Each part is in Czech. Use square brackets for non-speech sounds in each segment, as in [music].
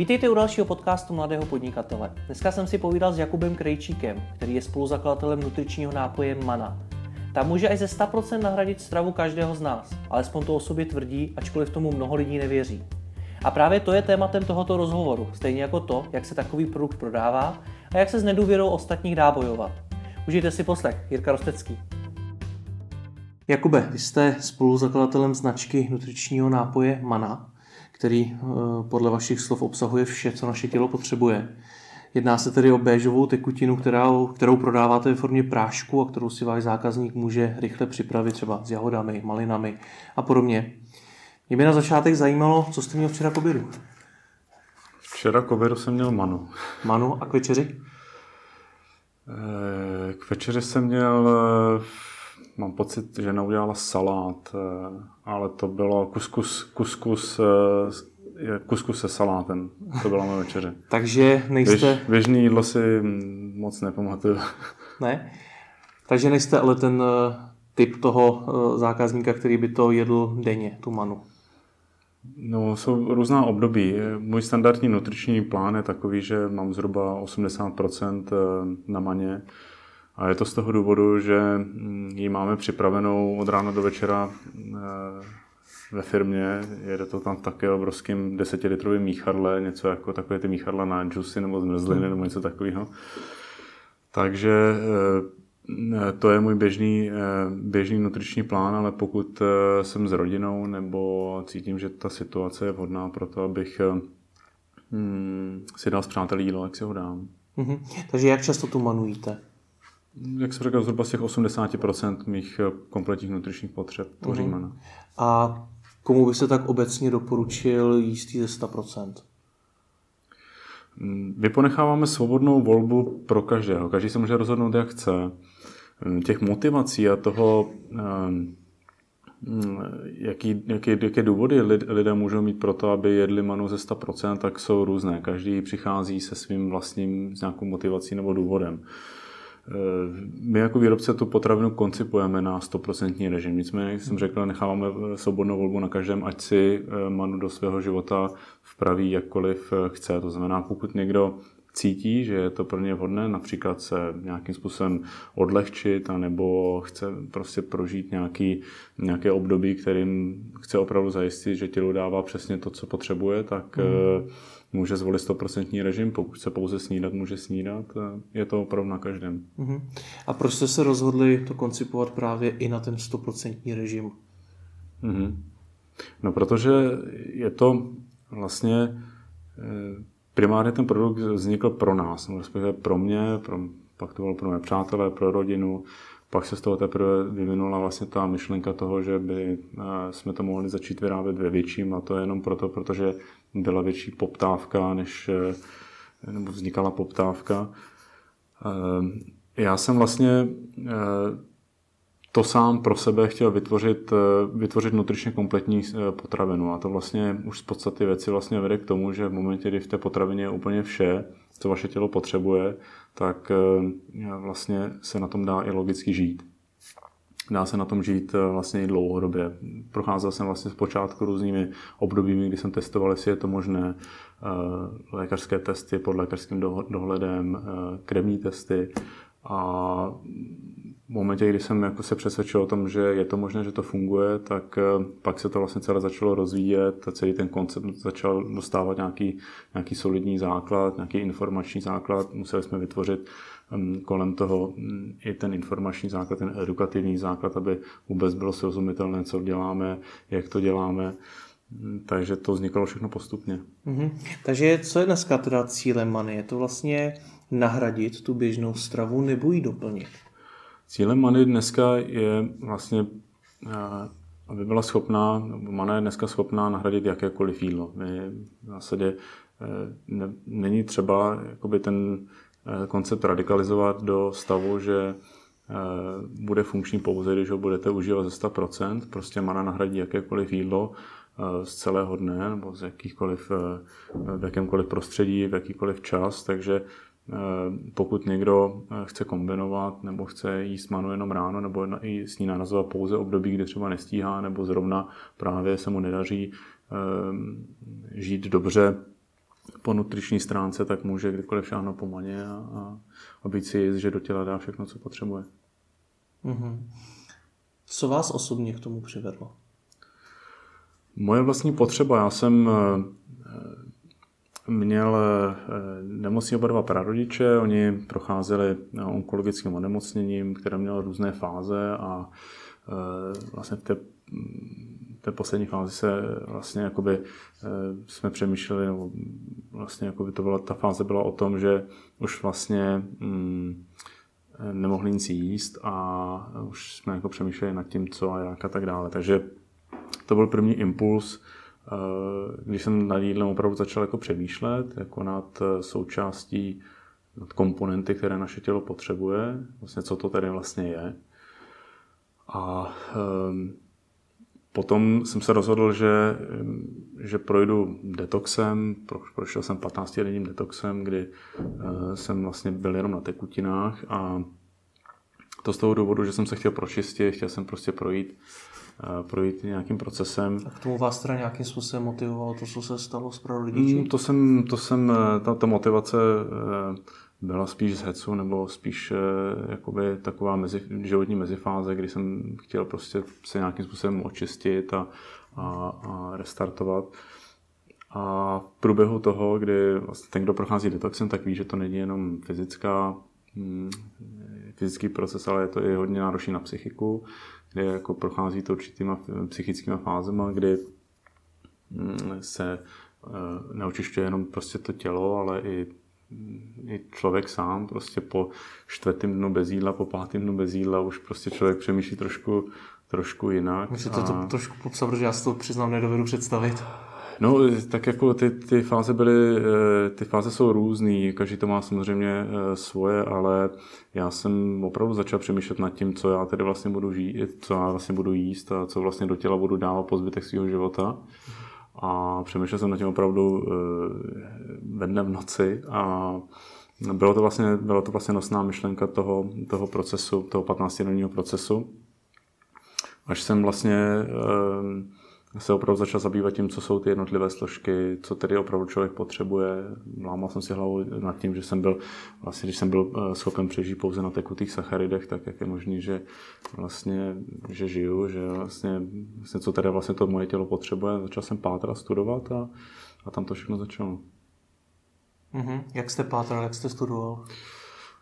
Vítejte u dalšího podcastu Mladého podnikatele. Dneska jsem si povídal s Jakubem Krejčíkem, který je spoluzakladatelem nutričního nápoje Mana. Ta může až ze 100% nahradit stravu každého z nás, alespoň to o sobě tvrdí, ačkoliv tomu mnoho lidí nevěří. A právě to je tématem tohoto rozhovoru, stejně jako to, jak se takový produkt prodává a jak se s nedůvěrou ostatních dá bojovat. Užijte si poslech, Jirka Rostecký. Jakube, vy jste spoluzakladatelem značky nutričního nápoje Mana který eh, podle vašich slov obsahuje vše, co naše tělo potřebuje. Jedná se tedy o béžovou tekutinu, kterou, kterou prodáváte ve formě prášku a kterou si váš zákazník může rychle připravit třeba s jahodami, malinami a podobně. Mě by na začátek zajímalo, co jste měl včera k obědu. Včera k obědu jsem měl manu. Manu a k večeři? Eh, k večeři jsem měl eh, mám pocit, že neudělala salát, ale to bylo kuskus, kuskus, eh, kuskus se salátem. To byla moje večeře. [laughs] Takže nejste... Běž, běžný jídlo si moc nepamatuju. Ne? Takže nejste ale ten eh, typ toho zákazníka, který by to jedl denně, tu manu. No, jsou různá období. Můj standardní nutriční plán je takový, že mám zhruba 80% na maně a je to z toho důvodu, že mm, ji máme připravenou od rána do večera eh, ve firmě. Jede to tam také obrovským desetilitrovým míchadle, něco jako takové ty míchadla na džusy nebo zmrzliny nebo něco takového. Takže eh, to je můj běžný, eh, běžný nutriční plán, ale pokud jsem s rodinou nebo cítím, že ta situace je vhodná pro to, abych hmm, si dal s přáteli jídlo, jak si ho dám. Mm-hmm. Takže jak často tu manujíte? Jak jsem řekl, zhruba z těch 80% mých eh, kompletních nutričních potřeb tvoří uh-huh. mana. A komu by se tak obecně doporučil jíst ze 100%? Mm, my ponecháváme svobodnou volbu pro každého. Každý se může rozhodnout, jak chce. Mm, těch motivací a toho, ehm, mm, jaký, jaký, jaké důvody lidé můžou mít pro to, aby jedli manu ze 100%, tak jsou různé. Každý přichází se svým vlastním s nějakou motivací nebo důvodem. My jako výrobce tu potravinu koncipujeme na 100% režim. Nicméně, jak jsem řekl, necháváme svobodnou volbu na každém, ať si eh, manu do svého života vpraví jakkoliv eh, chce. To znamená, pokud někdo cítí, že je to pro ně vhodné, například se nějakým způsobem odlehčit, nebo chce prostě prožít nějaký, nějaké období, kterým chce opravdu zajistit, že tělo dává přesně to, co potřebuje, tak mm může zvolit 100% režim, pokud se pouze snídat, může snídat. Je to opravdu na každém. Uh-huh. A proč jste se rozhodli to koncipovat právě i na ten 100% režim? Uh-huh. No, protože je to vlastně eh, primárně ten produkt vznikl pro nás, respektive pro mě, pro, pak to bylo pro mé přátelé, pro rodinu, pak se z toho teprve vyvinula vlastně ta myšlenka toho, že by eh, jsme to mohli začít vyrábět ve větším a to je jenom proto, protože byla větší poptávka, než eh, nebo vznikala poptávka. Eh, já jsem vlastně to sám pro sebe chtěl vytvořit, vytvořit nutričně kompletní potravinu a to vlastně už z podstaty věci vlastně vede k tomu, že v momentě, kdy v té potravině je úplně vše, co vaše tělo potřebuje, tak eh, vlastně se na tom dá i logicky žít. Dá se na tom žít eh, vlastně i dlouhodobě. Procházel jsem vlastně zpočátku různými obdobími, kdy jsem testoval, jestli je to možné. Eh, lékařské testy pod lékařským dohledem, krevní testy a v momentě, kdy jsem jako se přesvědčil o tom, že je to možné, že to funguje, tak eh, pak se to vlastně celé začalo rozvíjet, celý ten koncept začal dostávat nějaký, nějaký solidní základ, nějaký informační základ. Museli jsme vytvořit mm, kolem toho mm, i ten informační základ, ten edukativní základ, aby vůbec bylo srozumitelné, co děláme, jak to děláme. Mm, takže to vznikalo všechno postupně. Mm-hmm. Takže co je dneska teda cílem Many? Je to vlastně nahradit tu běžnou stravu nebo ji doplnit? Cílem Many dneska je vlastně, eh, aby byla schopná, Mana je dneska schopná nahradit jakékoliv jídlo. My v zásadě eh, ne, není třeba jakoby ten eh, koncept radikalizovat do stavu, že bude funkční pouze, když ho budete užívat ze 100%. Prostě mana nahradí jakékoliv jídlo z celého dne nebo z jakýchkoliv, v jakémkoliv prostředí, v jakýkoliv čas, takže pokud někdo eh, chce kombinovat nebo chce jíst manu jenom ráno nebo i s ní narazovat pouze období, kdy třeba nestíhá nebo zrovna právě se mu nedaří eh, žít dobře po nutriční stránce, tak může kdykoliv šáhnout po maně a, a, a být si jist, že do těla dá všechno, co potřebuje. Mm-hmm. Co vás osobně k tomu přivedlo? Moje vlastní potřeba. Já jsem měl nemocní oba dva prarodiče, oni procházeli onkologickým onemocněním, které mělo různé fáze a vlastně v té té poslední fázi se vlastně jakoby eh, jsme přemýšleli, nebo vlastně jakoby to byla, ta fáze byla o tom, že už vlastně mm, nemohli nic jíst a už jsme jako přemýšleli nad tím, co a jak a tak dále. Takže to byl první impuls, eh, když jsem nad jídlem opravdu začal jako přemýšlet, jako nad eh, součástí, nad komponenty, které naše tělo potřebuje, vlastně co to tady vlastně je. A um, Potom jsem se rozhodl, že, že projdu detoxem, prošel jsem 15-denním detoxem, kdy eh, jsem vlastně byl jenom na tekutinách a to z toho důvodu, že jsem se chtěl pročistit, chtěl jsem prostě projít, eh, projít nějakým procesem. A k tomu vás teda nějakým způsobem motivovalo to, co se stalo s prarodiči? Mm, to jsem, to jsem, eh, ta, ta motivace byla spíš z hecu, nebo spíš eh, jakoby taková mezi, životní mezifáze, kdy jsem chtěl prostě se nějakým způsobem očistit a, a, a restartovat. A v průběhu toho, kdy vlastně ten, kdo prochází detoxem, tak ví, že to není jenom fyzická, hm, fyzický proces, ale je to i hodně náročný na psychiku, kde jako prochází to určitýma psychickými fázema, kdy hm, se eh, neočišťuje jenom prostě to tělo, ale i i člověk sám prostě po čtvrtém dnu bez jídla, po pátém dnu bez jídla už prostě člověk přemýšlí trošku, trošku jinak. Můžete to, to trošku popsat, protože já si to přiznám nedovedu představit. No, tak jako ty, ty fáze byly, eh, ty fáze jsou různý, každý to má samozřejmě eh, svoje, ale já jsem opravdu začal přemýšlet nad tím, co já tedy vlastně budu žít, co já vlastně budu jíst a co vlastně do těla budu dávat po zbytek svého života. A přemýšlel jsem nad tím opravdu eh, ve dne v noci a bylo to vlastně, bylo to vlastně nosná myšlenka toho, toho procesu, toho 15-denního procesu. Až jsem vlastně se opravdu začal zabývat tím, co jsou ty jednotlivé složky, co tedy opravdu člověk potřebuje. Lámal jsem si hlavu nad tím, že jsem byl, vlastně, když jsem byl eh, schopen přežít pouze na tekutých sacharidech, tak jak je možné, že vlastně, že žiju, že vlastně, vlastně co tedy vlastně to moje tělo potřebuje. Začal jsem pátrat, studovat a, a tam to všechno začalo. Mm-hmm. Jak jste pátral, jak jste studoval?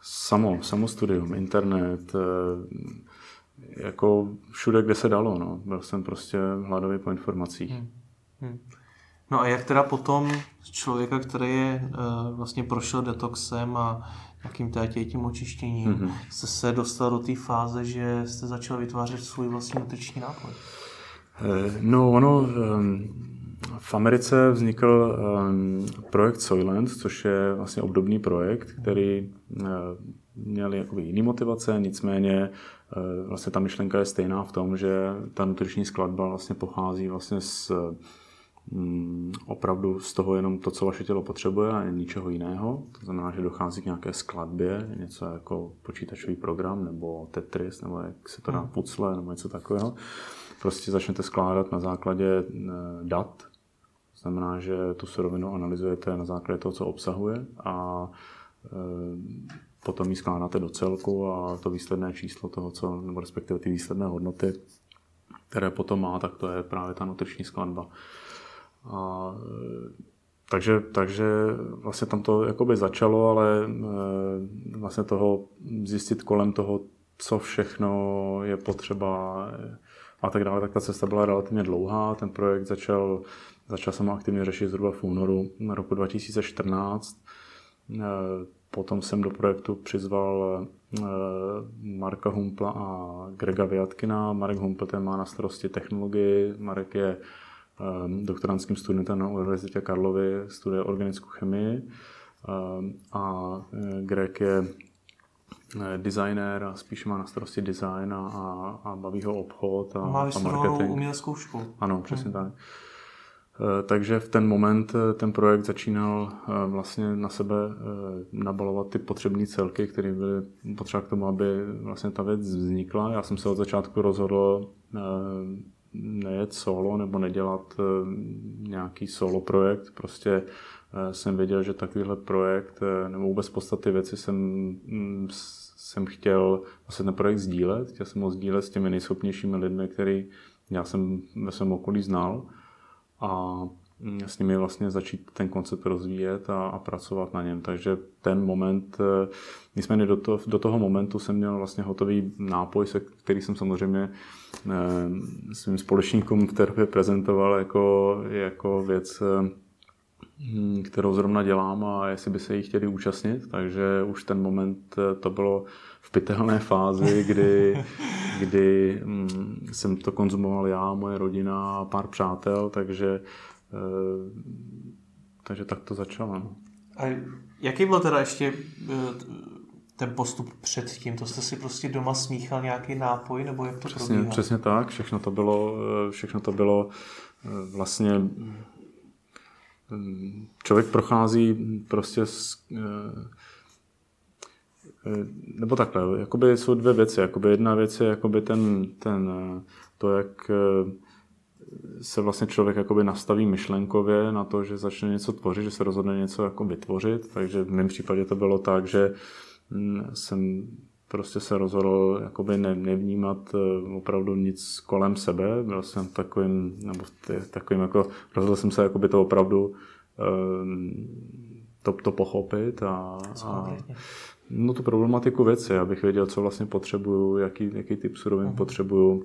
Samo, samo studium, internet, eh, jako všude, kde se dalo. No. Byl jsem prostě hladový po informacích. Hmm. Hmm. No a jak teda potom z člověka, který je uh, vlastně prošel detoxem a nějakým tady tím očištěním, mm-hmm. jste se dostal do té fáze, že jste začal vytvářet svůj vlastní nutriční nápoj? Eh, no, ono, um, v Americe vznikl um, projekt Soylent, což je vlastně obdobný projekt, který uh, měl jakoby jiný motivace, nicméně Eh, vlastně ta myšlenka je stejná v tom, že ta nutriční skladba vlastně pochází vlastně z mm, opravdu z toho jenom to, co vaše tělo potřebuje a ničeho jiného. To znamená, že dochází k nějaké skladbě, něco jako počítačový program nebo Tetris, nebo jak se to dá hmm. pucle, nebo něco takového. Prostě začnete skládat na základě eh, dat, to znamená, že tu surovinu analyzujete na základě toho, co obsahuje a eh, potom ji skládáte do celku a to výsledné číslo toho, co, nebo respektive ty výsledné hodnoty, které potom má, tak to je právě ta nutriční skladba. A, takže, takže vlastně tam to jakoby začalo, ale e, vlastně toho zjistit kolem toho, co všechno je potřeba a tak dále, tak ta cesta byla relativně dlouhá. Ten projekt začal, začal jsem aktivně řešit zhruba v únoru roku 2014 Potom jsem do projektu přizval eh, Marka Humpla a Grega Viatkina. Marek Humpl ten má na starosti technologii, Marek je eh, doktorantským studentem na Univerzitě Karlovy, studuje organickou chemii eh, a Greg je designér a spíš má na starosti design a, a baví ho obchod a, má a marketing. uměleckou školu. Ano, přesně hmm. tak. Eh, takže v ten moment eh, ten projekt začínal eh, vlastně na sebe nabalovat ty potřebné celky, které byly potřeba k tomu, aby vlastně ta věc vznikla. Já jsem se od začátku rozhodl nejet solo nebo nedělat nějaký solo projekt, prostě jsem věděl, že takovýhle projekt nebo vůbec podstaty věci jsem, mm, jsem chtěl vlastně ten projekt sdílet. Chtěl jsem ho sdílet s těmi nejschopnějšími lidmi, který já jsem ve svém okolí znal. A Mm, s nimi vlastně začít ten koncept rozvíjet a, a pracovat na něm. Takže ten moment, nicméně do, to, do toho momentu jsem měl vlastně hotový nápoj, se který jsem samozřejmě eh, svým společníkům v době prezentoval jako, jako věc, hm, kterou zrovna dělám a jestli by se jí chtěli účastnit, takže už ten moment to bylo v pitelné fázi, kdy, [laughs] kdy hm, jsem to konzumoval já, moje rodina a pár přátel, takže Eh, takže tak to začalo. No. A jaký byl teda ještě eh, ten postup předtím? To jste si prostě doma smíchal nějaký nápoj, nebo jak to přesně, probíhalo? Přesně tak, všechno to bylo, eh, všechno to bylo vlastně člověk prochází prostě s, nebo takhle, jakoby jsou dvě věci. Jakoby jedna věc je jakoby ten, ten, to, jak se vlastně člověk jakoby nastaví myšlenkově na to, že začne něco tvořit, že se rozhodne něco jako vytvořit. Takže v mém případě to bylo tak, že mm, jsem prostě se rozhodl jakoby ne, nevnímat eh, opravdu nic kolem sebe. Byl jsem takovým, nebo takovým jako, rozhodl jsem se jakoby to opravdu ehm, to, to pochopit a, a no tu problematiku věci, abych věděl, co vlastně potřebuju, jaký, jaký typ surovin uh-huh. potřebuju,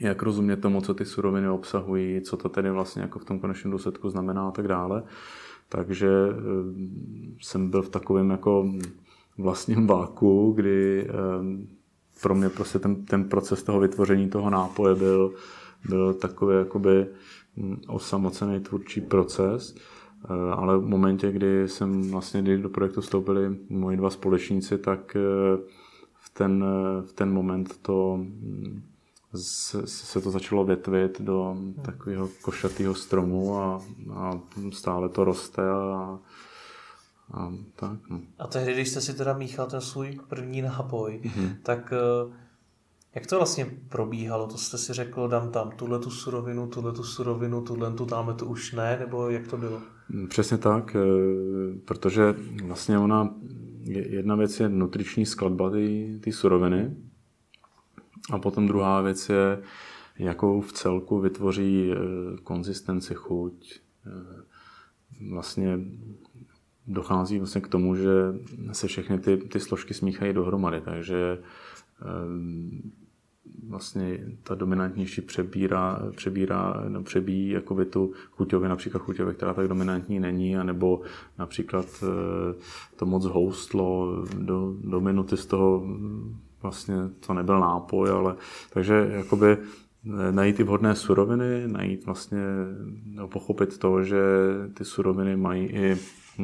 jak rozumět tomu, co ty suroviny obsahují, co to tedy vlastně jako v tom konečném důsledku znamená a tak dále. Takže eh, jsem byl v takovém jako vlastním váku, kdy eh, pro mě prostě ten, ten proces toho vytvoření toho nápoje byl, byl takový jakoby hm, osamocený tvůrčí proces, eh, ale v momentě, kdy jsem vlastně, kdy do projektu vstoupili moji dva společníci, tak v ten, v ten moment to hm, se to začalo větvit do takového košatého stromu a, a stále to roste a, a tak. No. A tehdy, když jste si teda míchal ten svůj první nápoj, mm-hmm. tak eh, jak to vlastně probíhalo? To jste si řekl, dám tam tuhle tu surovinu, tuhle tu surovinu, tuhle tu dáme to už ne, nebo jak to bylo? Mm, přesně tak, eh, protože vlastně ona, jedna věc je nutriční skladba té suroviny, a potom druhá věc je, jakou v celku vytvoří eh, konzistenci, chuť. Vlastně dochází vlastně k tomu, že se všechny ty, ty složky smíchají dohromady, takže eh, vlastně ta dominantnější přebírá, přebírá no, přebíjí jakoby tu chuťově, například chuťově, která tak dominantní není, anebo například to moc houstlo do, do minuty z toho vlastně to nebyl nápoj, ale takže jakoby eh, najít ty vhodné suroviny, najít vlastně, no, pochopit to, že ty suroviny mají i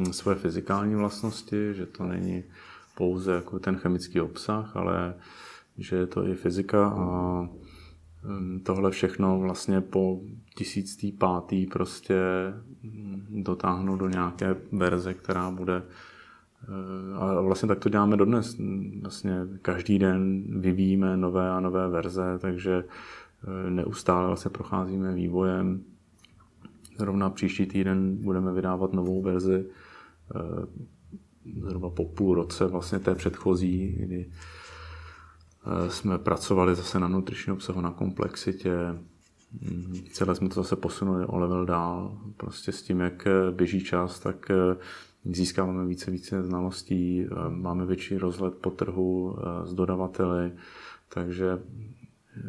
hm, své fyzikální vlastnosti, že to není pouze jako ten chemický obsah, ale že je to i fyzika a hm, tohle všechno vlastně po tisíctý pátý prostě hm, dotáhnout do nějaké verze, která bude a vlastně tak to děláme dodnes. Vlastně každý den vyvíjíme nové a nové verze, takže e, neustále vlastně procházíme vývojem. Zrovna příští týden budeme vydávat novou verzi zhruba po půl roce vlastně té předchozí, kdy e, jsme pracovali zase na nutričním obsahu, na komplexitě, mm, celé jsme to zase posunuli o level dál. Prostě s tím, jak běží čas, tak získáváme více více znalostí, eh, máme větší rozhled po trhu eh, s dodavateli, takže eh,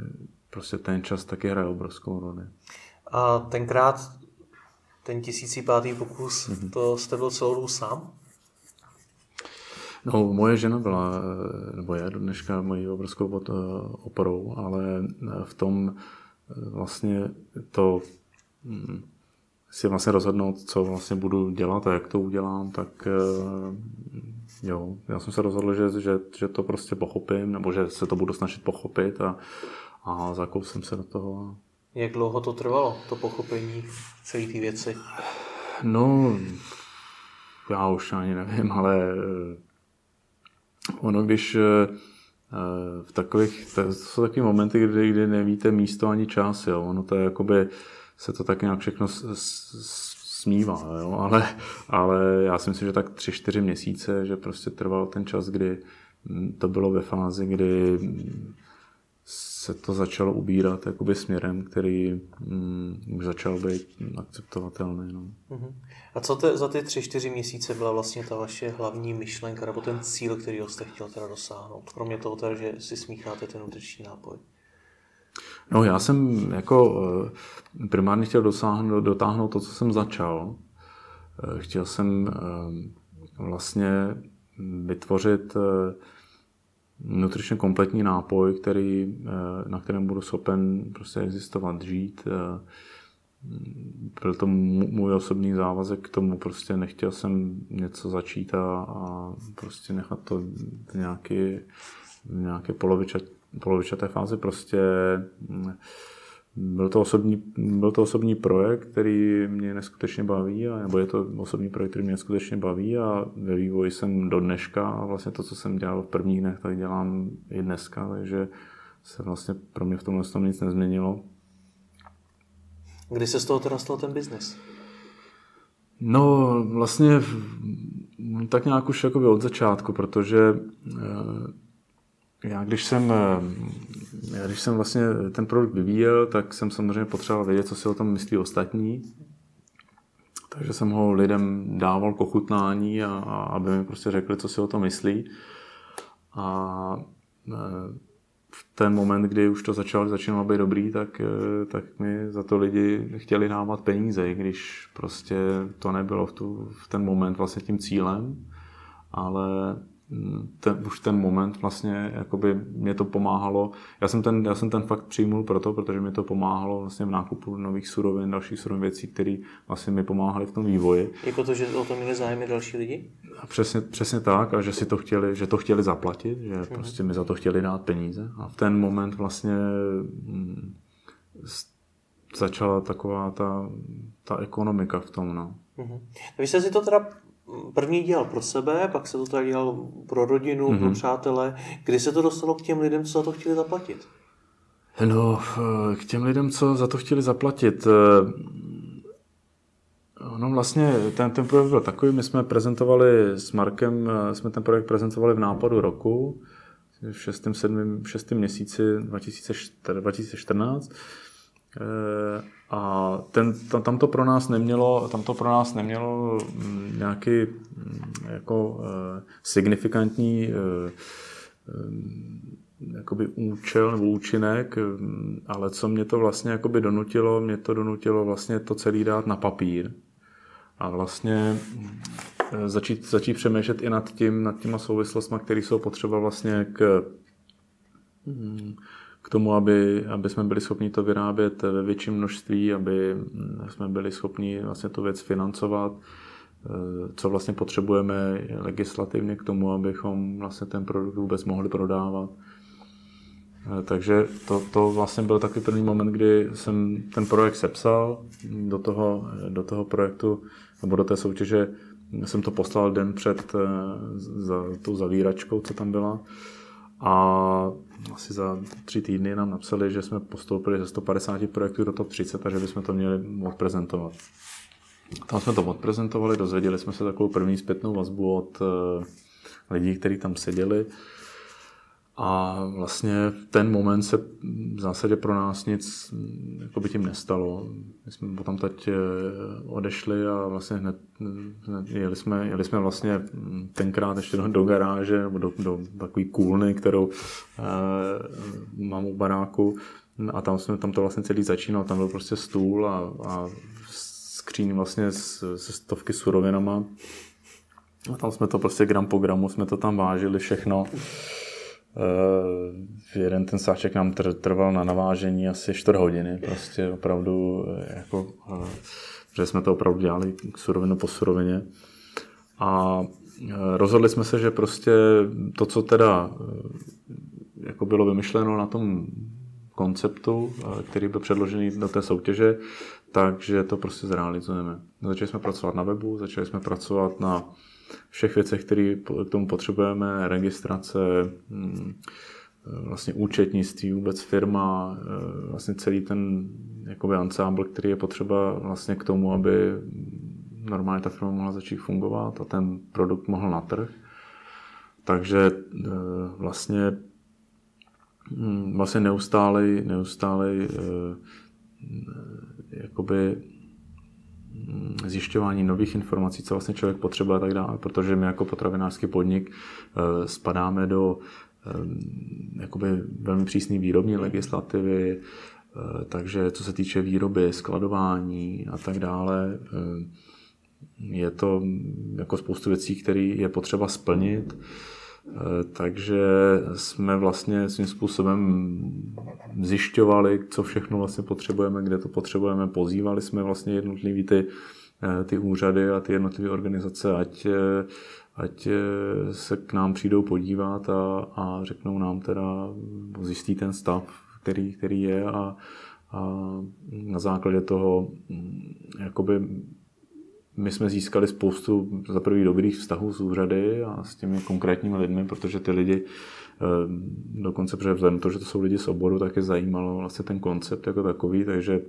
prostě ten čas taky hraje obrovskou roli. A tenkrát ten tisící pátý pokus, mm-hmm. to jste byl celou dobu sám? No, moje žena byla, nebo je do dneška mojí obrovskou oporou, ale v tom vlastně to mm, si vlastně rozhodnout, co vlastně budu dělat a jak to udělám, tak eh, jo, já jsem se rozhodl, že, že, že to prostě pochopím, nebo že se to budu snažit pochopit a, a zakousím se do toho. Jak dlouho to trvalo, to pochopení celé té věci? No, já už ani nevím, ale eh, ono, když eh, v takových, to jsou takové momenty, kdy, kdy nevíte místo ani čas, jo. Ono to je jakoby, se to tak nějak všechno smívá, jo? Ale, ale já si myslím, že tak tři, čtyři měsíce, že prostě trval ten čas, kdy mm, to bylo ve fázi, kdy se to začalo ubírat jakoby směrem, který mm, už začal být akceptovatelný. No. Uh-huh. A co te, za ty tři, čtyři měsíce byla vlastně ta vaše hlavní myšlenka nebo ten cíl, který jste chtěl teda dosáhnout? Kromě toho teda, že si smícháte ten nutriční nápoj. No já jsem jako eh, primárně chtěl dosáhnout, dotáhnout to, co jsem začal. Eh, chtěl jsem eh, vlastně vytvořit nutričně kompletní nápoj, který, na kterém budu schopen prostě existovat, žít. Byl to můj osobní závazek k tomu, prostě nechtěl jsem něco začít a, a prostě nechat to v nějaké, v nějaké polovičat, polovičaté fázi prostě mm, byl to, osobní, byl to osobní projekt, který mě neskutečně baví, a, nebo je to osobní projekt, který mě neskutečně baví a ve vývoji jsem do dneška a vlastně to, co jsem dělal v prvních dnech, tak dělám i dneska, takže se vlastně pro mě v tomhle tom nic nezměnilo. Kdy se z toho teda stal ten biznis? No, vlastně tak nějak už jakoby od začátku, protože eh, já když jsem, eh, já když jsem vlastně ten produkt vyvíjel, tak jsem samozřejmě potřeboval vědět, co si o tom myslí ostatní. Takže jsem ho lidem dával k ochutnání, a, a aby mi prostě řekli, co si o tom myslí. A eh, v ten moment, kdy už to začalo, začínalo být dobrý, tak, eh, tak mi za to lidi chtěli dávat peníze, i když prostě to nebylo v, tu, v ten moment vlastně tím cílem, ale ten, už ten moment vlastně jakoby mě to pomáhalo. Já jsem ten, já jsem ten fakt přijmul proto, protože mi to pomáhalo vlastně v nákupu nových surovin, dalších surovin věcí, které vlastně mi pomáhaly v tom vývoji. Jako to, že o tom měli zájem další lidi? A přesně, přesně tak a že si to chtěli, že to chtěli zaplatit, že mm-hmm. prostě mi za to chtěli dát peníze. A v ten moment vlastně hm, začala taková ta, ta ekonomika v tom. No. Mm-hmm. Vy jste si to teda první dělal pro sebe, pak se to tak dělal pro rodinu, mm-hmm. pro mhm. přátele. Kdy se to dostalo k těm lidem, co za to chtěli zaplatit? No, k těm lidem, co za to chtěli zaplatit. No vlastně ten, ten projekt byl takový, my jsme prezentovali s Markem, jsme ten projekt prezentovali v nápadu roku, v 6. 7. 6. měsíci 2014. A ten, tam, tam, to pro nás nemělo, tam to pro nás nemělo mm, nějaký mm, jako uh, signifikantní uh, jakoby účel nebo účinek, ale co mě to vlastně jakoby donutilo, mě to donutilo vlastně to celý dát na papír a vlastně začít, začít přemýšlet i nad tím, nad těma souvislostmi, které jsou potřeba vlastně k k tomu, aby, aby jsme byli schopni to vyrábět ve větším množství, aby jsme byli schopni vlastně tu věc financovat, eh, co vlastně potřebujeme legislativně k tomu, abychom vlastně ten produkt vůbec mohli prodávat. Eh, takže to, to vlastně byl takový první moment, kdy jsem ten projekt sepsal. Do toho, do toho projektu nebo do té soutěže jsem to poslal den před eh, za tou zavíračkou, co tam byla. A asi za tři týdny nám napsali, že jsme postoupili ze 150 projektů do top 30 a že bychom to měli odprezentovat. Tam jsme to odprezentovali, dozvěděli jsme se takovou první zpětnou vazbu od eh, lidí, kteří tam seděli. A vlastně v ten moment se v zásadě pro nás nic jako by tím nestalo. My jsme potom teď eh, odešli a vlastně hned, hned jeli, jsme, jeli jsme vlastně tenkrát ještě do, do garáže nebo do, do takové kůlny, kterou eh, mám u baráku a tam, jsme, tam to vlastně celý začínalo. Tam byl prostě stůl a, a skříň vlastně se stovky surovinama. A tam jsme to prostě gram po gramu, jsme to tam vážili všechno. Uh, jeden ten sáček nám tr- trval na navážení asi 4 hodiny, prostě opravdu, eh, jako, uh, že jsme to opravdu dělali surovinu po surovině. A uh, rozhodli jsme se, že prostě to, co teda jako bylo vymyšleno na tom konceptu, který byl předložený do té soutěže, takže to prostě zrealizujeme. Začali jsme pracovat na webu, začali jsme pracovat na všech věcech, které k tomu potřebujeme, registrace, mm, vlastně účetnictví, vůbec firma, e, vlastně celý ten jakoby ensemble, který je potřeba vlastně k tomu, aby normálně ta firma mohla začít fungovat a ten produkt mohl na trh. Takže vlastně hm, vlastně neustálej, neustálej jakoby hm, zjišťování nových informací, co vlastně člověk potřebuje a tak dále, protože my jako potravinářský podnik spadáme do jakoby velmi přísné výrobní legislativy, Eh, takže co se týče výroby, skladování a tak dále, eh, je to jako spoustu věcí, které je potřeba splnit. Eh, takže jsme vlastně svým způsobem zjišťovali, co všechno vlastně potřebujeme, kde to potřebujeme. Pozývali jsme vlastně jednotlivý ty, ty úřady a ty jednotlivé organizace, ať, ať se k nám přijdou podívat a, a řeknou nám teda, zjistí ten stav, který, který je a, a na základě toho mm, jakoby my jsme získali spoustu za prvý dobrých vztahů s úřady a s těmi konkrétními lidmi, protože ty lidi eh, dokonce vzhledem to, že to jsou lidi z oboru, tak je zajímalo vlastně ten koncept jako takový, takže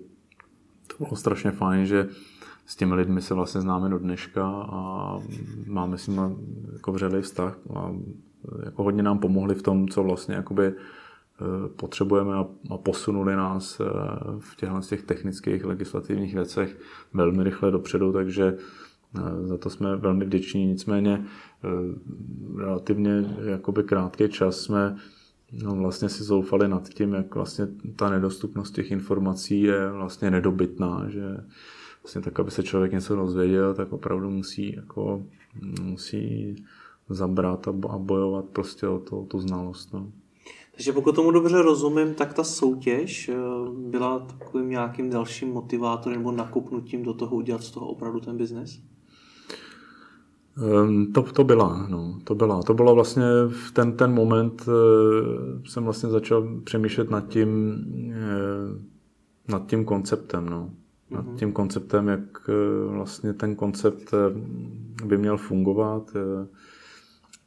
to bylo strašně fajn, že s těmi lidmi se vlastně známe do dneška a máme s nimi jako vřelý vztah a jako hodně nám pomohli v tom, co vlastně jakoby potřebujeme a posunuli nás eh, v těchto těch technických legislativních věcech velmi rychle dopředu, takže eh, za to jsme velmi vděční. Nicméně relativně jakoby krátký čas jsme no, vlastně si zoufali nad tím, jak vlastně ta nedostupnost těch informací je vlastně nedobytná, že vlastně tak, aby se člověk něco dozvěděl, tak opravdu musí, jako, musí zabrat a bojovat prostě o, to, o tu znalost. No. Takže pokud tomu dobře rozumím, tak ta soutěž eh, byla takovým nějakým dalším motivátorem nebo nakupnutím do toho udělat z toho opravdu ten biznes? Ehm, to, to byla, no, to byla. To bylo vlastně v ten, ten moment, eh, jsem vlastně začal přemýšlet nad tím, eh, nad tím konceptem, no. Nad mhm. tím konceptem, jak vlastně ten koncept by měl fungovat,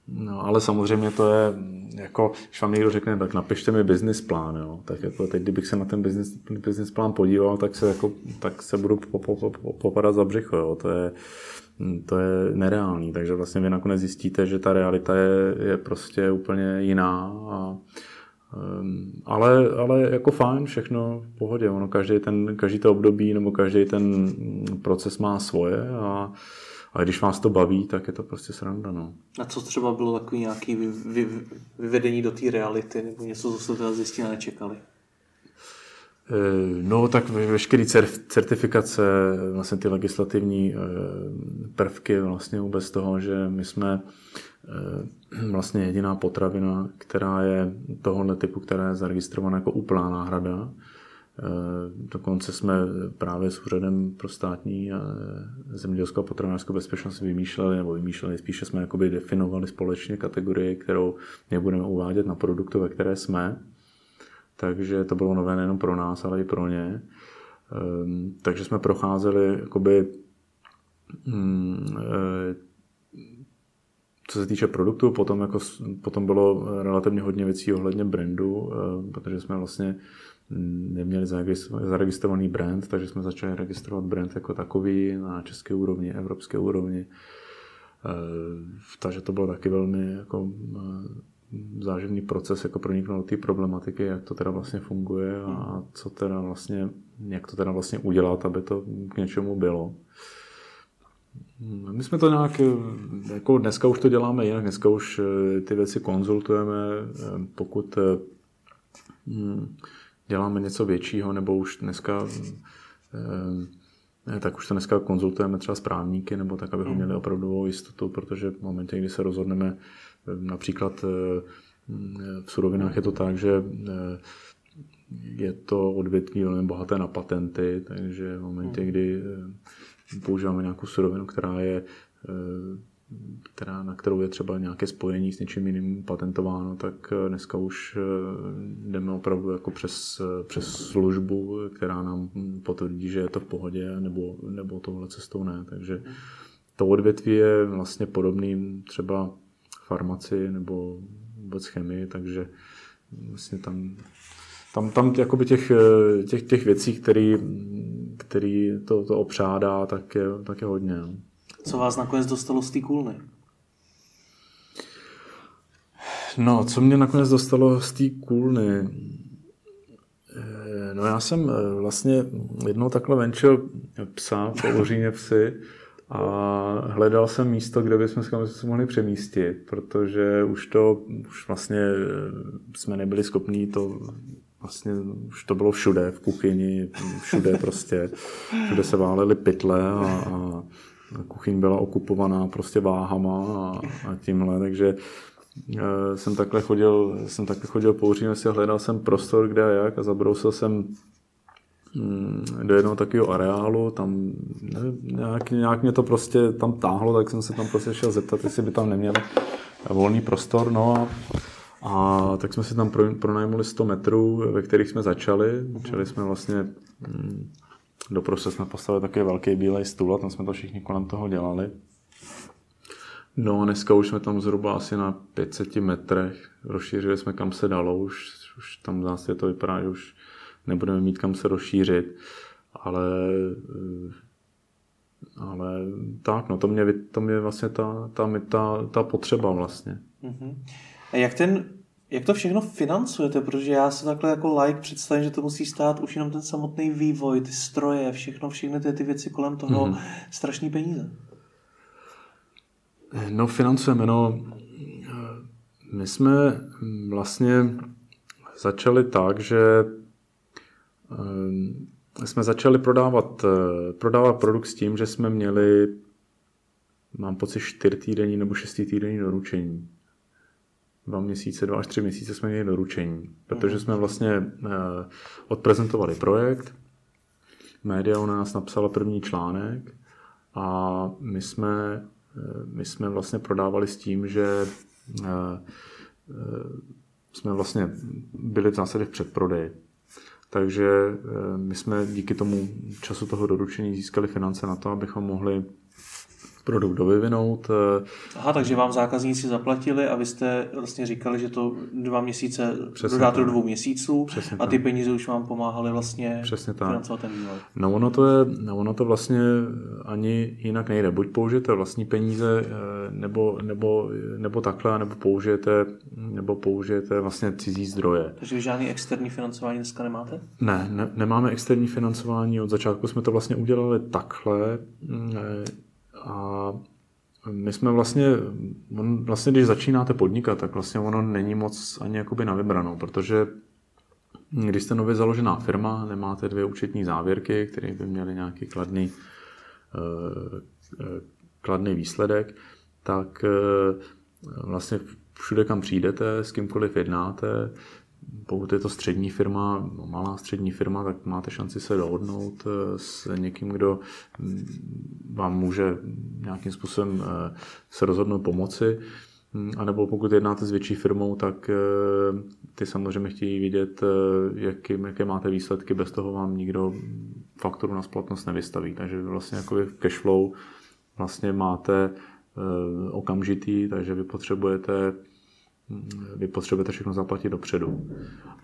No, ale samozřejmě to je, jako, když vám někdo řekne, tak napište mi business plán, jo. Tak jako teď, kdybych se na ten business, business plán podíval, tak se, jako, tak se budu popadat za břicho, jo. To je, to je nereálný, takže vlastně vy nakonec zjistíte, že ta realita je, je prostě úplně jiná a, um, ale, ale jako fajn, všechno v pohodě. Ono každý, ten, každý to období nebo každý ten proces má svoje a a když vás to baví, tak je to prostě sranda. No. A co třeba bylo takový nějaký vy, vy, vyvedení do té reality, nebo něco, co jste teda zjistili nečekali? Eh, no, tak veškeré certifikace, vlastně ty legislativní eh, prvky vlastně vůbec toho, že my jsme eh, vlastně jediná potravina, která je tohohle typu, která je zaregistrovaná jako úplná náhrada dokonce jsme právě s úřadem pro státní zemědělskou a potravinářskou bezpečnost vymýšleli, nebo vymýšleli, spíše jsme jakoby definovali společně kategorii, kterou nebudeme uvádět na produktu, ve které jsme. Takže to bylo nové nejen pro nás, ale i pro ně. Ehm, takže jsme procházeli jakoby, mm, eh, co se týče produktu, potom, jako, potom bylo relativně hodně věcí ohledně brandu, eh, protože jsme vlastně neměli zaregistrovaný brand, takže jsme začali registrovat brand jako takový na české úrovni, evropské úrovni. Eh, takže to bylo taky velmi jako eh, záživný proces jako proniknout té problematiky, jak to teda vlastně funguje a co teda vlastně, jak to teda vlastně udělat, aby to k něčemu bylo. My jsme to nějak, jako dneska už to děláme jinak, dneska už eh, ty věci konzultujeme, pokud hm, děláme něco většího, nebo už dneska eh, tak už to dneska konzultujeme třeba s právníky, nebo tak, abychom měli opravdovou jistotu, protože v momentě, kdy se rozhodneme eh, například eh, v surovinách je to tak, že je to odvětví velmi bohaté na patenty, takže v momentě, hmm. kdy používáme nějakou surovinu, která je která, na kterou je třeba nějaké spojení s něčím jiným patentováno, tak eh, dneska už eh, jdeme opravdu jako přes, eh, přes službu, která nám potvrdí, že je to v pohodě, nebo, nebo tohle cestou ne. Takže to odvětví je vlastně podobný třeba farmaci nebo vůbec chemii, takže vlastně tam, tam, tam jakoby těch, těch, těch věcí, které který to, to opřádá, tak je, tak je hodně. No. Co vás nakonec dostalo z té kůlny? No, co mě nakonec dostalo z té kůlny? Eh, no já jsem eh, vlastně jednou takhle venčil psa po Uříně psy a hledal jsem místo, kde bychom se mohli přemístit, protože už to, už vlastně eh, jsme nebyli schopní to vlastně už to bylo všude, v kuchyni, všude prostě, všude se válely pytle a, a kuchyň byla okupovaná prostě váhama a, a tímhle, takže Eh, jsem takhle chodil, jsem takhle chodil po si hledal jsem prostor, kde a jak a zabrousil jsem mm, do jednoho takového areálu, tam nějak, nějak mě to prostě tam táhlo, tak jsem se tam prostě šel zeptat, jestli by tam neměli volný prostor, no a, a tak jsme si tam pronajmuli 100 metrů, ve kterých jsme začali. Začali jsme vlastně, mm, doprostřed jsme postavili takový velký bílej stůl a tam jsme to všichni kolem toho dělali. No, dneska už jsme tam zhruba asi na 500 metrech. Rozšířili jsme kam se dalo, už, už tam zase to vypadá, že už nebudeme mít kam se rozšířit. Ale, eh, ale tak, no, to mě, to mě vlastně ta, ta, ta, ta potřeba vlastně. Uh-huh. A jak ten jak to všechno financujete? Protože já si takhle jako like představím, že to musí stát už jenom ten samotný vývoj, ty stroje, všechno, všechny ty, ty věci kolem toho, mm-hmm. strašný peníze. No, financujeme. No, my jsme vlastně začali tak, že eh, jsme začali prodávat, eh, prodávat produkt s tím, že jsme měli, mám pocit, čtyři týdenní nebo šestý týdenní doručení. Dva měsíce, dva až tři měsíce jsme měli doručení, protože jsme vlastně eh, odprezentovali projekt, média o nás napsala první článek a my jsme my jsme vlastně prodávali s tím, že eh, eh, jsme vlastně byli v zásadě v předprodeji. Takže eh, my jsme díky tomu času toho doručení získali finance na to, abychom mohli produkt dovyvinout. Eh, Aha, takže vám zákazníci zaplatili a vy jste vlastně říkali, že to dva měsíce Přesně dodáte do dvou měsíců Přesně a ty tak. peníze už vám pomáhaly vlastně Přesně tak. financovat ten vývoj. No ono to, je, no ono to vlastně ani jinak nejde. Buď použijete vlastní peníze eh, nebo, nebo, nebo takhle, nebo použijete, nebo použijete vlastně cizí zdroje. Takže žádný externí financování dneska nemáte? Ne, ne, nemáme externí financování. Od začátku jsme to vlastně udělali takhle a my jsme vlastně, on, vlastně když začínáte podnikat, tak vlastně ono není moc ani jakoby na vybranou, protože když jste nově založená firma, nemáte dvě účetní závěrky, které by měly nějaký kladný, eh, eh, kladný výsledek, tak eh, vlastně všude, kam přijdete, s kýmkoliv jednáte, pokud je to střední firma, malá střední firma, tak máte šanci se dohodnout eh, s někým, kdo mm, vám může nějakým způsobem eh, se rozhodnout pomoci. Mm, a nebo pokud jednáte s větší firmou, tak eh, ty samozřejmě chtějí vidět, jaký, jaké máte výsledky, bez toho vám nikdo fakturu na splatnost nevystaví. Takže vlastně jako v cashflow vlastně máte okamžitý, takže vy potřebujete vy potřebujete všechno zaplatit dopředu.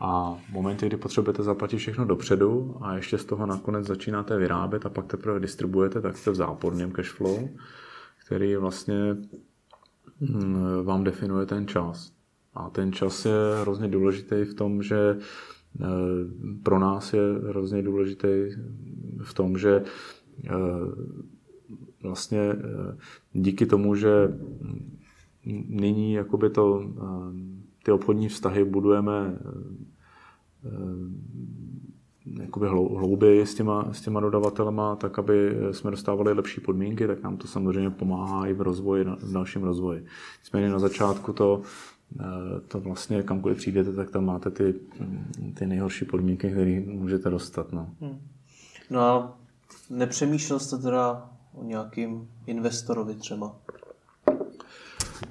A v momentě, kdy potřebujete zaplatit všechno dopředu a ještě z toho nakonec začínáte vyrábět a pak teprve distribuujete, tak jste v záporném cashflow, který vlastně mm, vám definuje ten čas. A ten čas je hrozně důležitý v tom, že e, pro nás je hrozně důležitý v tom, že e, vlastně e, díky tomu, že nyní jakoby to, eh, ty obchodní vztahy budujeme eh, jakoby hlouběji s těma, s těma dodavatelema, tak aby jsme dostávali lepší podmínky, tak nám to samozřejmě pomáhá i v rozvoji, v dalším rozvoji. Nicméně na začátku to, eh, to vlastně kamkoliv přijdete, tak tam máte ty, ty nejhorší podmínky, které můžete dostat. No. Hmm. no a nepřemýšlel jste teda o nějakým investorovi třeba?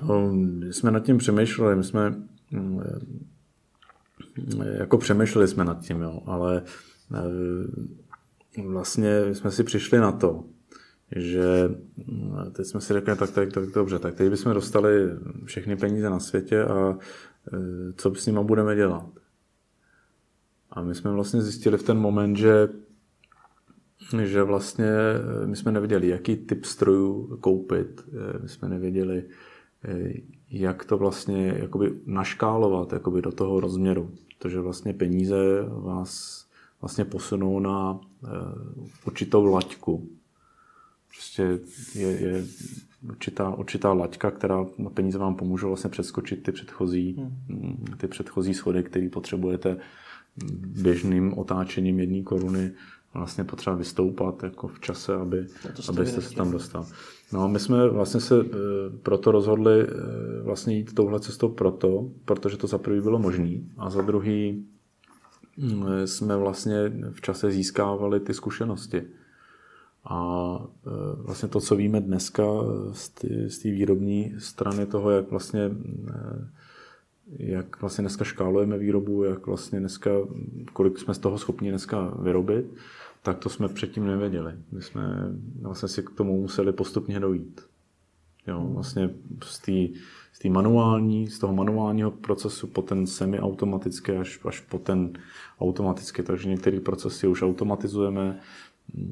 No, jsme nad tím přemýšleli, my jsme mm, jako přemýšleli jsme nad tím, jo, ale eh, vlastně jsme si přišli na to, že mm, teď jsme si řekli, tak, tak, tak dobře, tak teď bychom dostali všechny peníze na světě a eh, co s nimi budeme dělat. A my jsme vlastně zjistili v ten moment, že že vlastně eh, my jsme nevěděli, jaký typ strojů koupit, my jsme nevěděli, jak to vlastně jakoby naškálovat jakoby do toho rozměru. Protože vlastně peníze vás vlastně posunou na určitou laťku. Prostě je, je určitá, určitá laťka, která na peníze vám pomůže vlastně přeskočit ty předchozí, hmm. ty předchozí schody, které potřebujete běžným otáčením jedné koruny vlastně potřeba vystoupat jako v čase, aby, abyste se tam dostal. No my jsme vlastně se e, proto rozhodli e, vlastně jít touhle cestou proto, protože to za prvý bylo možné a za druhý mm, jsme vlastně v čase získávali ty zkušenosti. A vlastně to, co víme dneska z té výrobní strany toho, jak vlastně jak vlastně dneska škálujeme výrobu, jak vlastně dneska, kolik jsme z toho schopni dneska vyrobit, tak to jsme předtím nevěděli. My jsme vlastně si k tomu museli postupně dojít. Jo, vlastně z té z manuální, z toho manuálního procesu po ten semi-automatický až, až po ten automatický. Takže některé procesy už automatizujeme,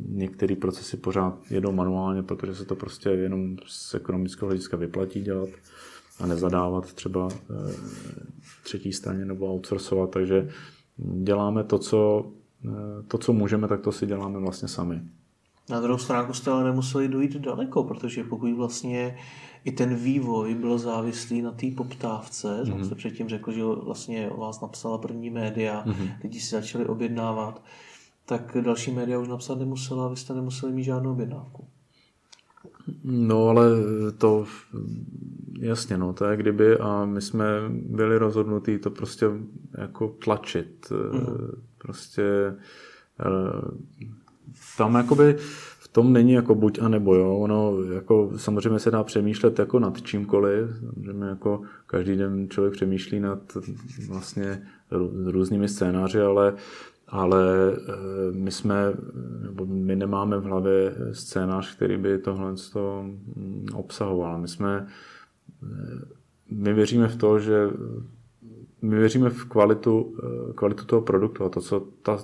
některé procesy pořád jedou manuálně, protože se to prostě jenom z ekonomického hlediska vyplatí dělat a nezadávat třeba eh, třetí straně nebo outsourcovat. Takže děláme to, co to, co můžeme, tak to si děláme vlastně sami. Na druhou stránku jste ale nemuseli dojít daleko, protože pokud vlastně i ten vývoj byl závislý na té poptávce, mm-hmm. jsem se předtím řekl, že vlastně vás napsala první média, mm-hmm. lidi si začali objednávat, tak další média už napsat nemusela, vy jste nemuseli mít žádnou objednávku. No ale to jasně, no, to je kdyby a my jsme byli rozhodnutí to prostě jako tlačit. Mm. Prostě eh, tam jakoby v tom není jako buď a nebo, jo. Ono jako samozřejmě se dá přemýšlet jako nad čímkoliv, samozřejmě jako každý den člověk přemýšlí nad vlastně různými scénáři, ale ale eh, my jsme, nebo my nemáme v hlavě scénář, který by tohle mm, obsahoval. My jsme, eh, my věříme v to, že my věříme v kvalitu, eh, kvalitu toho produktu a to, co ta,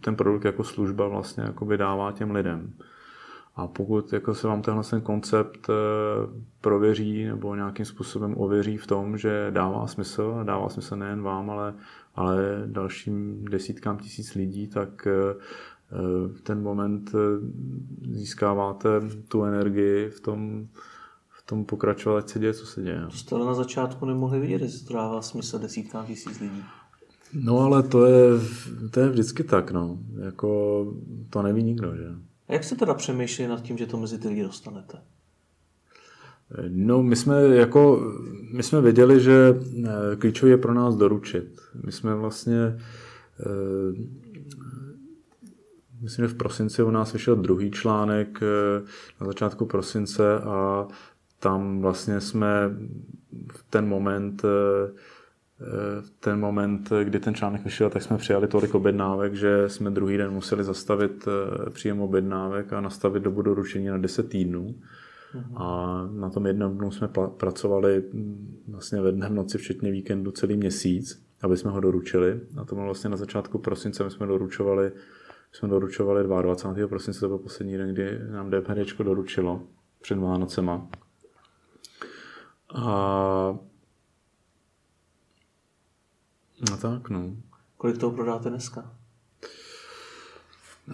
ten produkt jako služba vlastně jako dává těm lidem. A pokud jako se vám tenhle ten koncept prověří nebo nějakým způsobem ověří v tom, že dává smysl, dává smysl nejen vám, ale ale dalším desítkám tisíc lidí, tak eh, v ten moment eh, získáváte tu energii v tom, tom pokračovat, ať se děje, co se děje. To jste ale na začátku nemohli vidět, jestli to dává smysl desítkám tisíc lidí. No ale to je, to je vždycky tak, no. Jako, to neví nikdo, že? A jak jste teda přemýšleli nad tím, že to mezi ty lidi dostanete? No, my jsme jako, my jsme věděli, že eh, klíčové je pro nás doručit. My jsme vlastně, eh, myslím, že v prosinci u nás vyšel druhý článek eh, na začátku prosince a tam vlastně jsme v ten moment v ten moment, kdy ten článek vyšel, tak jsme přijali tolik objednávek, že jsme druhý den museli zastavit příjem objednávek a nastavit dobu doručení na 10 týdnů. A na tom jednom dnu jsme pracovali mm, vlastně ve dne v noci, včetně víkendu, celý měsíc, aby jsme ho doručili. A to bylo vlastně na začátku prosince, my jsme doručovali, jsme doručovali 22. prosince, to byl poslední den, kdy nám DPD doručilo před Vánocema. A No tak, no. Kolik toho prodáte dneska?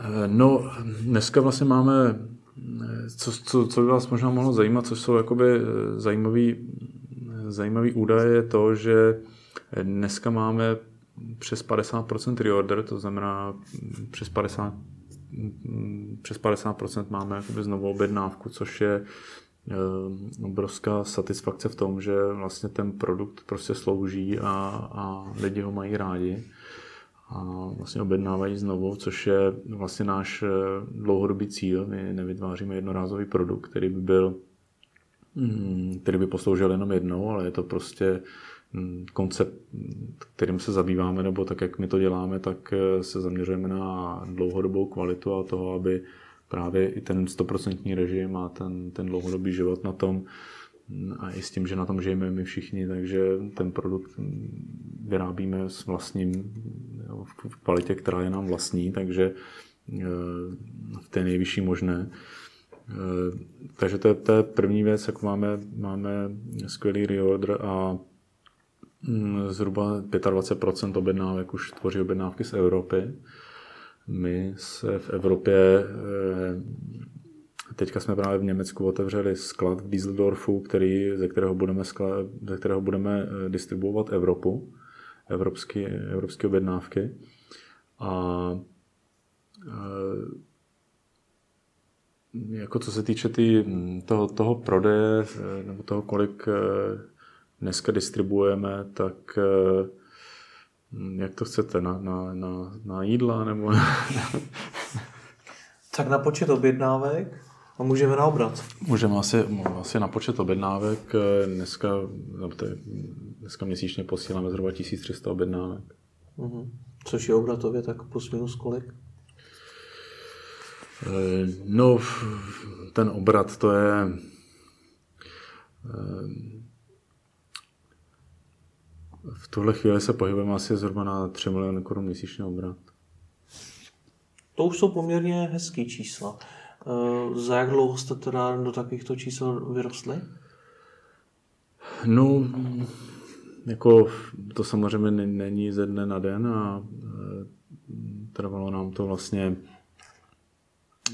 Eh, no, dneska vlastně máme co, co, co by vás možná mohlo zajímat, co jsou jakoby eh, zajímavý, zajímavý údaje, je to, že dneska máme přes 50% reorder, to znamená přes 50, přes 50% máme jakoby znovu objednávku, což je eh, obrovská satisfakce v tom, že vlastně ten produkt prostě slouží a, a lidi ho mají rádi a vlastně objednávají znovu, což je vlastně náš eh, dlouhodobý cíl. My nevytváříme jednorázový produkt, který by byl mm, který by posloužil jenom jednou, ale je to prostě mm, koncept, kterým se zabýváme, nebo tak, jak my to děláme, tak eh, se zaměřujeme na dlouhodobou kvalitu a toho, aby právě i ten stoprocentní režim a ten, ten dlouhodobý život na tom a i s tím, že na tom žijeme my všichni, takže ten produkt vyrábíme s vlastním v kvalitě, která je nám vlastní, takže v té nejvyšší možné. Takže to je, to je první věc, jak máme, máme skvělý reorder a mm, zhruba 25% objednávek už tvoří objednávky z Evropy. My se v Evropě Teďka jsme právě v Německu otevřeli sklad v Düsseldorfu, který, ze, kterého budeme sklad, ze kterého budeme eh, distribuovat Evropu, evropské, evropské objednávky. A eh, jako co se týče tý, toho, toho prodeje, eh, nebo toho, kolik dneska distribuujeme, tak jak to chcete, na, na, na, na jídla nebo... [laughs] tak na počet objednávek a můžeme na obrat. Můžeme asi, asi na počet objednávek. Dneska, dneska měsíčně posíláme zhruba 1300 objednávek. Mm-hmm. Což je obratově tak plus minus kolik? Eh, no, ten obrat to je eh, v tuhle chvíli se pohybujeme asi zhruba na 3 miliony korun měsíčně obrat. To už jsou poměrně hezký čísla. Eh, za jak dlouho jste teda do takovýchto čísel vyrostli? No, jako to samozřejmě není ze dne na den a eh, trvalo nám to vlastně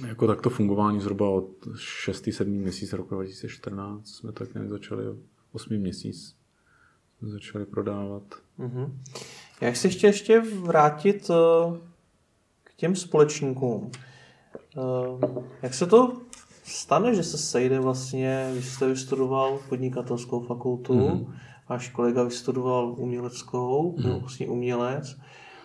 jako takto fungování zhruba od 6. 7. měsíc roku 2014 jsme tak nějak začali 8. měsíc začali prodávat. Mm-hmm. Jak se ještě ještě vrátit eh, k těm společníkům? Ehm, jak se to stane, že se sejde vlastně, když jste vystudoval podnikatelskou fakultu, mm-hmm. váš kolega vystudoval uměleckou, mm-hmm. byl vlastně umělec,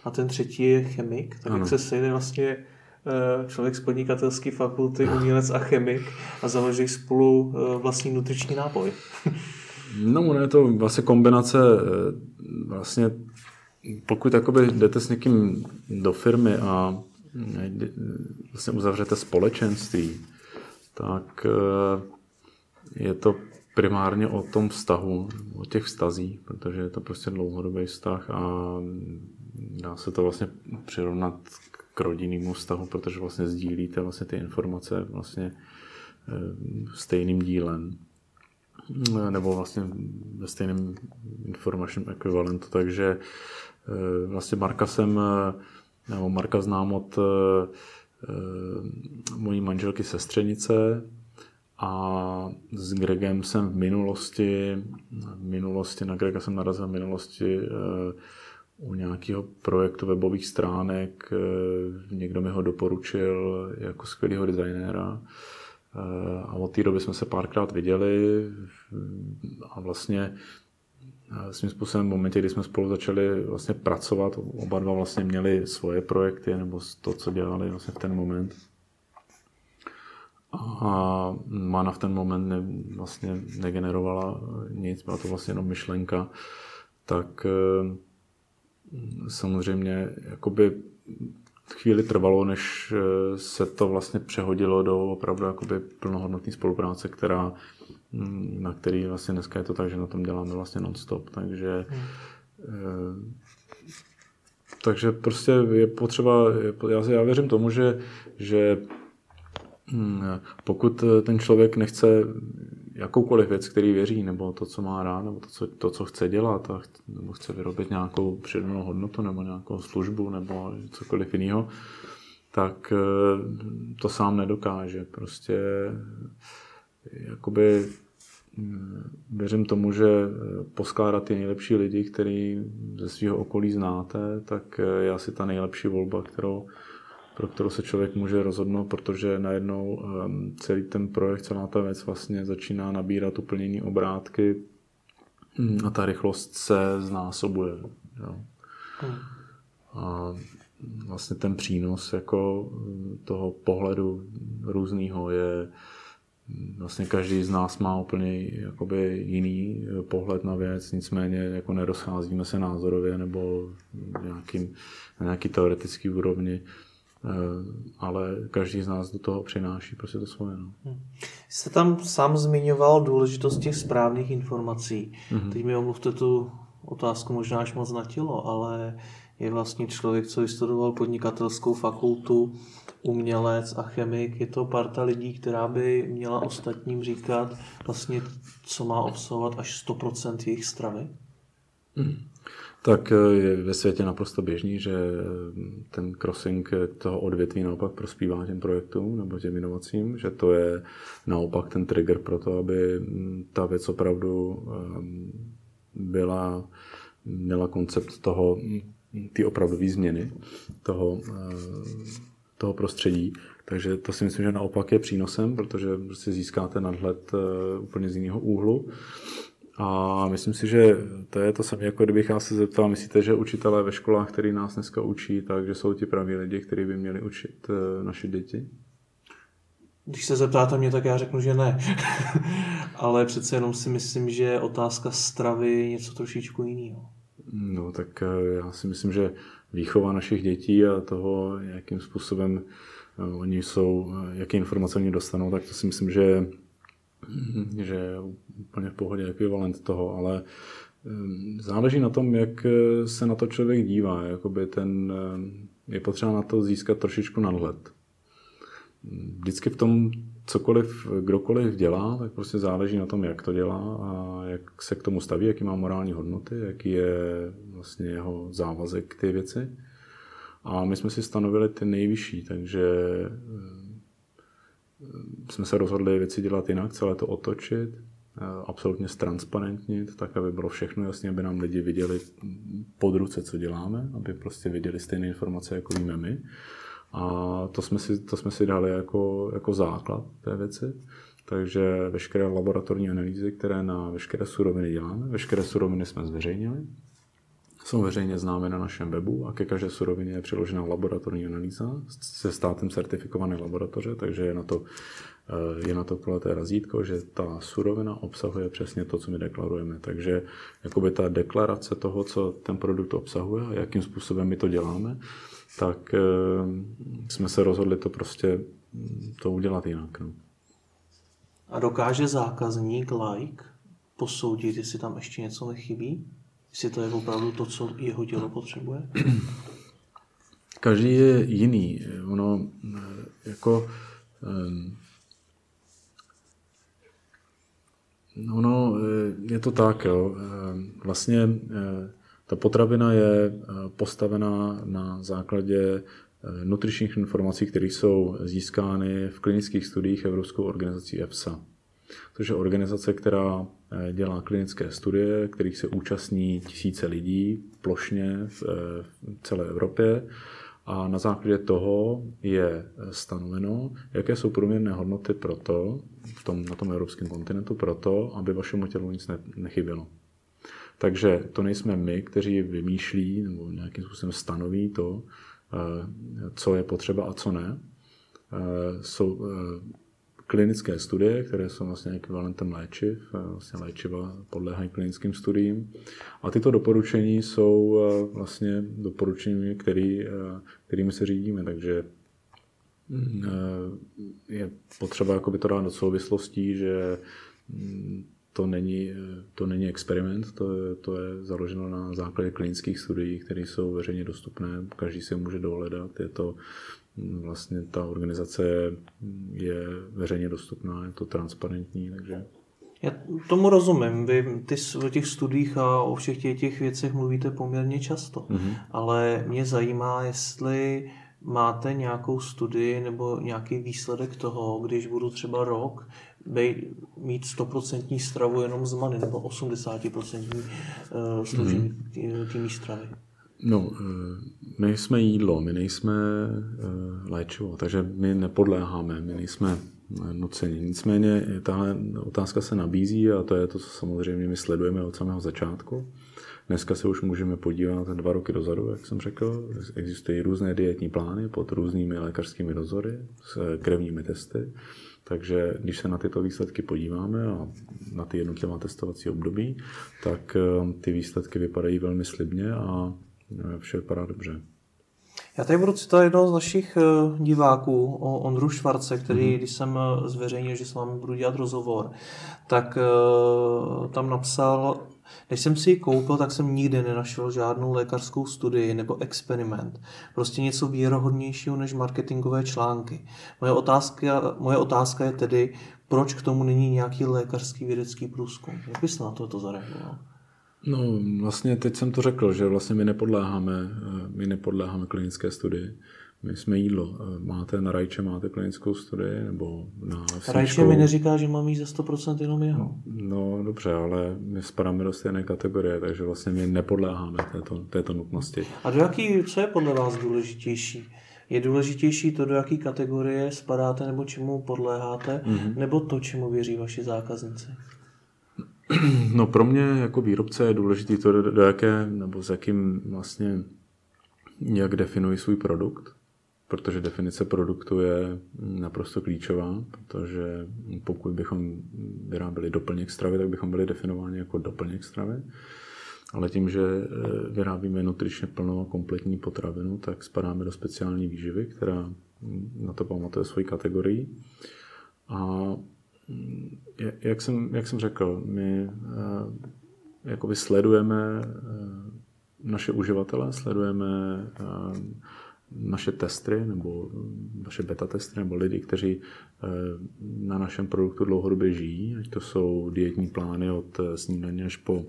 a ten třetí je chemik, tak ano. jak se sejde vlastně eh, člověk z podnikatelské fakulty, umělec a chemik a založí spolu eh, vlastní nutriční nápoj. [laughs] No, je to vlastně kombinace eh, vlastně pokud jakoby jdete s někým do firmy a vlastně uzavřete společenství, tak eh, je to primárně o tom vztahu, o těch vztazích, protože je to prostě dlouhodobý vztah a dá se to vlastně přirovnat k rodinnému vztahu, protože vlastně sdílíte vlastně ty informace vlastně eh, stejným dílem nebo vlastně ve stejném informačním ekvivalentu, takže eh, vlastně Marka jsem nebo Marka znám od mojí manželky sestřenice a s Gregem jsem v minulosti, v minulosti na Grega jsem narazil v minulosti u nějakého projektu webových stránek. Někdo mi ho doporučil jako skvělého designéra. A od té doby jsme se párkrát viděli a vlastně svým způsobem v momentě, kdy jsme spolu začali vlastně pracovat, oba dva vlastně měli svoje projekty nebo to, co dělali vlastně v ten moment. A Mana v ten moment ne, vlastně negenerovala nic, byla to vlastně jenom myšlenka, tak eh, samozřejmě jakoby chvíli trvalo, než eh, se to vlastně přehodilo do opravdu jakoby plnohodnotné spolupráce, která na který vlastně dneska je to tak, že na tom děláme vlastně non-stop, takže hmm. Eh, takže prostě je potřeba, já, já věřím tomu, že, že hm, pokud ten člověk nechce jakoukoliv věc, který věří, nebo to, co má rád, nebo to, co, to, co chce dělat, a nebo chce vyrobit nějakou přidanou hodnotu, nebo nějakou službu, nebo cokoliv jiného, tak eh, to sám nedokáže. Prostě jakoby věřím tomu, že poskládat ty nejlepší lidi, který ze svého okolí znáte, tak je asi ta nejlepší volba, kterou, pro kterou se člověk může rozhodnout, protože najednou ehm, celý ten projekt, celá ta věc vlastně začíná nabírat úplně jiné obrátky a ta rychlost se znásobuje. Jo. Hmm. A vlastně ten přínos jako toho pohledu různého je vlastně každý z nás má úplně jakoby jiný eh, pohled na věc, nicméně jako nerozcházíme se názorově nebo nějakým, na nějaký teoretický úrovni, ale každý z nás do toho přináší prostě to svoje. No. Hmm. Jste tam sám zmiňoval důležitost těch správných informací. Mm-hmm. Teď mi omluvte tu otázku možná až moc na tělo, ale je vlastně člověk, co vystudoval podnikatelskou fakultu, umělec a chemik. Je to parta lidí, která by měla ostatním říkat vlastně, co má obsahovat až 100% jejich stravy? Hmm. Tak eh, je ve světě naprosto běžný, že eh, ten crossing toho odvětví naopak prospívá těm projektům nebo těm inovacím, že to je naopak ten trigger pro to, aby mm, ta věc opravdu byla, měla koncept toho, mm, ty opravdové změny toho, eh, toho prostředí. Takže to si myslím, že naopak je přínosem, protože prostě získáte nadhled úplně z jiného úhlu. A myslím si, že to je to samé, jako kdybych já se zeptal, myslíte, že učitelé ve školách, který nás dneska učí, takže jsou ti praví lidi, kteří by měli učit eh, naše děti? Když se zeptáte mě, tak já řeknu, že ne. [laughs] Ale přece jenom si myslím, že otázka stravy je něco trošičku jiného. No tak eh, já si myslím, že výchova našich dětí a toho, jakým způsobem eh, oni jsou, jaké informace oni dostanou, tak to si myslím, že že je úplně v pohodě ekvivalent toho, ale ehm, záleží na tom, jak eh, se na to člověk dívá. Jakoby ten, eh, je potřeba na to získat trošičku nadhled. Vždycky v tom cokoliv, kdokoliv dělá, tak prostě záleží na tom, jak to dělá a jak se k tomu staví, jaký má morální hodnoty, jaký je vlastně jeho závazek k ty věci. A my jsme si stanovili ty nejvyšší, takže jsme se rozhodli věci dělat jinak, celé to otočit, eh, absolutně ztransparentnit, tak aby bylo všechno jasně, aby nám lidi viděli pod ruce, co děláme, aby prostě viděli stejné informace, jako víme my. A to jsme si, to jsme si dali jako, jako základ té věci. Takže veškeré laboratorní analýzy, které na veškeré suroviny děláme, veškeré suroviny jsme zveřejnili, jsou veřejně známy na našem webu a ke každé surovině je přiložena laboratorní analýza se státem certifikované laboratoře, takže je na to, eh, je na to kuleté razítko, že ta surovina obsahuje přesně to, co my deklarujeme. Takže jakoby ta deklarace toho, co ten produkt obsahuje a jakým způsobem my to děláme, tak eh, jsme se rozhodli to prostě mm, to udělat jinak. No. A dokáže zákazník like posoudit, jestli tam ještě něco nechybí? Jestli to je opravdu to, co jeho tělo potřebuje? Každý je jiný. Ono eh, jako ehm, Ono eh, je to tak, jo. Ehm, vlastně eh, ta potravina je postavená na základě nutričních informací, které jsou získány v klinických studiích Evropskou organizací EFSA což je organizace, která eh, dělá klinické studie, kterých se účastní tisíce lidí plošně v eh, celé Evropě. A na základě toho je eh, stanoveno, jaké jsou průměrné hodnoty pro to, v tom, na tom evropském kontinentu, pro to, aby vašemu tělu nic nechybělo. Takže to nejsme my, kteří vymýšlí nebo nějakým způsobem stanoví to, co je potřeba a co ne. Jsou klinické studie, které jsou vlastně ekvivalentem léčiv, eh, vlastně léčiva podléhají klinickým studiím. A tyto doporučení jsou eh, vlastně doporučení, který, eh, kterými se řídíme, takže mm, je potřeba jakoby to dát do souvislostí, že mm, to není, to není experiment, to je, to je založeno na základě klinických studií, které jsou veřejně dostupné, každý si je může dohledat, je to vlastně ta organizace je veřejně dostupná, je to transparentní, takže... Já tomu rozumím. Vy ty, o těch studiích a o všech těch, těch věcech mluvíte poměrně často. Mm-hmm. Ale mě zajímá, jestli máte nějakou studii nebo nějaký výsledek toho, když budu třeba rok bej, mít 100% stravu jenom z many nebo 80% eh, složení mm-hmm. té stravy. No, eh, my jsme jídlo, my nejsme eh, léčivo, takže my nepodléháme, my nejsme eh, nuceni. Nicméně tahle otázka se nabízí a to je to, co samozřejmě my sledujeme od samého začátku. Dneska se už můžeme podívat dva roky dozadu, jak jsem řekl. Existují různé dietní plány pod různými lékařskými dozory s krevními testy. Takže když se na tyto výsledky podíváme a na ty jednotlivá testovací období, tak ty výsledky vypadají velmi slibně a vše vypadá dobře. Já tady budu citovat jednoho z našich eh, diváků, o Ondru Švarce, který, mm-hmm. když jsem eh, zveřejnil, že s vámi budu dělat rozhovor, tak uh, tam napsal, Než jsem si ji koupil, tak jsem nikdy nenašel žádnou lékařskou studii nebo experiment. Prostě něco věrohodnějšího než marketingové články. Moje otázka, moje otázka je tedy, proč k tomu není nějaký lékařský vědecký průzkum? Jak bys na to, to zareagoval? No, vlastně teď jsem to řekl, že vlastně my nepodléháme, eh, my nepodléháme klinické studii. My jsme jídlo. Eh, máte na rajče, máte klinickou studii, nebo na vsíčkou. Rajče mi neříká, že mám jíst za 100% jenom jeho. No, no dobře, ale my spadáme do stejné kategorie, takže vlastně my nepodléháme této, této nutnosti. A do jaký, co je podle vás důležitější? Je důležitější to, do jaké kategorie spadáte nebo čemu podléháte, mm-hmm. nebo to, čemu věří vaši zákazníci? [clears throat] No pro mě jako výrobce je důležité to, do, jaké, nebo s jakým vlastně, jak definují svůj produkt, protože definice produktu je naprosto klíčová, protože pokud bychom vyráběli doplněk stravy, tak bychom byli definováni jako doplněk stravy. Ale tím, že eh, vyrábíme nutričně plnou kompletní potravinu, tak spadáme do speciální výživy, která na to pamatuje svoji kategorii. A jak jsem, jak jsem řekl, my uh, jakoby sledujeme uh, naše uživatele, sledujeme uh, naše testry nebo naše beta testry nebo lidi, kteří na našem produktu dlouhodobě žijí, ať to jsou dietní plány od snídaně až po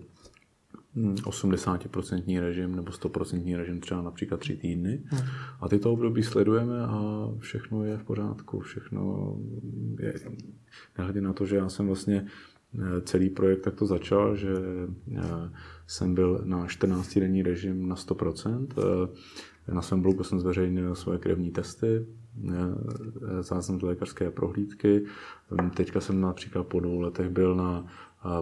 80% režim nebo 100% režim třeba například tři týdny. Hmm. A tyto období sledujeme a všechno je v pořádku. Všechno je, nehledě na to, že já jsem vlastně eh, celý projekt takto začal, že eh, jsem byl na 14 denní režim na 100%. Eh, na svém blogu jsem zveřejnil svoje krevní testy, záznam z lékařské prohlídky. Teďka jsem například po dvou letech byl na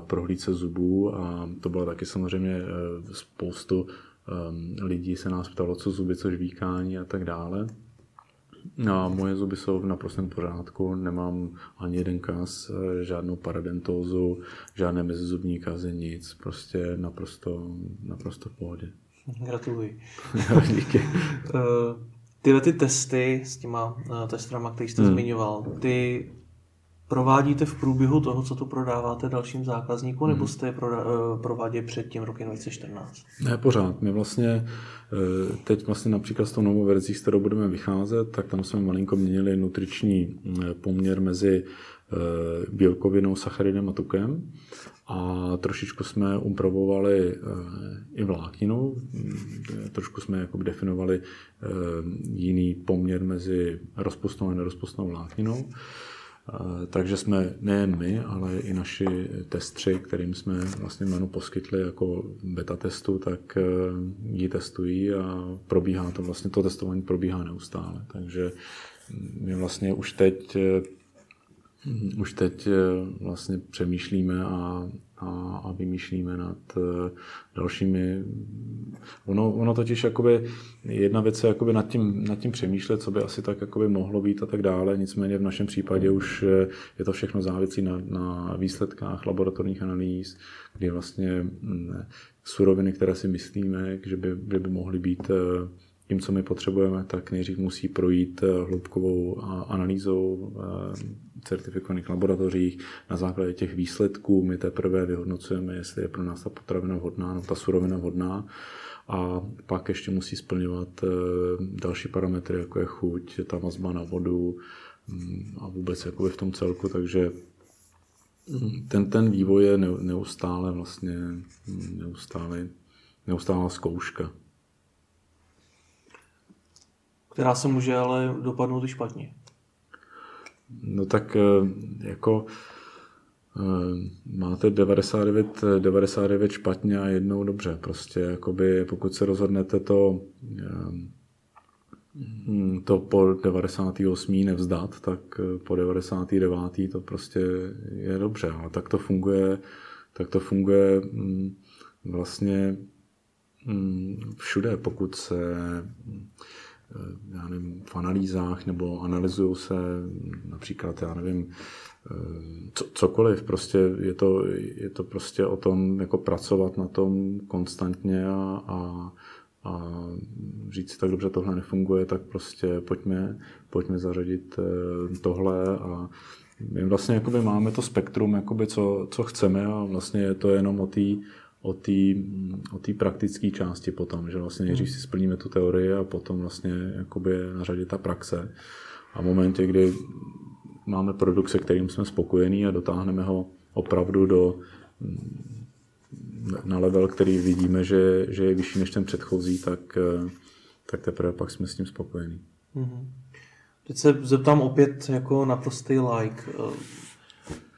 prohlídce zubů a to bylo taky samozřejmě eh, spoustu ehm, lidí se nás ptalo, co zuby, co žvíkání a tak dále. A moje zuby jsou v naprostém pořádku, nemám ani jeden kaz, eh, žádnou paradentózu, žádné mezizubní kazy, nic, prostě naprosto, naprosto v pohodě. Gratuluji. [laughs] Díky. Eh, tyhle ty testy s těma testrama, který jste hmm. zmiňoval, ty provádíte v průběhu toho, co tu prodáváte dalším zákazníkům, hmm. nebo jste je eh, prováděli před tím rokem 2014? Ne, pořád. My vlastně eh, teď vlastně například s tou novou verzí, s kterou budeme vycházet, tak tam jsme malinko měnili nutriční eh, poměr mezi bílkovinou, sacharidem a tukem. A trošičku jsme upravovali i vlákninu, trošku jsme jakoby definovali jiný poměr mezi rozpustnou a nerozpustnou vlákninou. Takže jsme nejen my, ale i naši testři, kterým jsme vlastně jméno poskytli jako beta testu, tak eh, ji testují a probíhá to vlastně, to testování probíhá neustále. Takže my vlastně už teď eh, už teď eh, vlastně přemýšlíme a a, a vymýšlíme nad uh, dalšími. Ono, ono totiž jakoby, jedna věc je jakoby nad, tím, nad tím přemýšlet, co by asi tak jakoby mohlo být a tak dále, nicméně v našem případě už eh, je to všechno závisí na, na výsledkách laboratorních analýz, kdy vlastně mm, suroviny, které si myslíme, že by, že by mohly být uh, tím, co my potřebujeme, tak nejdřív musí projít eh, hloubkovou analýzou eh, certifikovaných laboratořích. Na základě těch výsledků my teprve vyhodnocujeme, jestli je pro nás ta potravina vhodná, no ta surovina vhodná. A pak ještě musí splňovat eh, další parametry, jako je chuť, ta vazba na vodu mm, a vůbec jakoby v tom celku, takže mm, ten, ten vývoj je neustále vlastně mm, neustále, neustálá zkouška která se může ale dopadnout i špatně. No tak eh, jako eh, máte 99, 99 špatně a jednou dobře. Prostě jakoby, pokud se rozhodnete to, eh, to po 98. nevzdat, tak po 99. to prostě je dobře. Ale tak to funguje, tak to funguje mm, vlastně mm, všude, pokud se já nevím, v analýzách nebo analyzují se například, já nevím, eh, co, cokoliv, prostě je to, je to prostě o tom jako pracovat na tom konstantně a, a, a říct si tak dobře, tohle nefunguje, tak prostě pojďme, pojďme zařadit eh, tohle. A my vlastně máme to spektrum, jakoby co, co chceme a vlastně je to jenom o té o té o tý praktické části potom, že vlastně nejdřív si splníme tu teorii a potom vlastně jakoby na řadě ta praxe. A v momentě, kdy máme produkt, se kterým jsme spokojení a dotáhneme ho opravdu do na level, který vidíme, že, že je vyšší než ten předchozí, tak, tak teprve pak jsme s tím spokojení. Mm-hmm. Teď se zeptám opět jako naprostý like.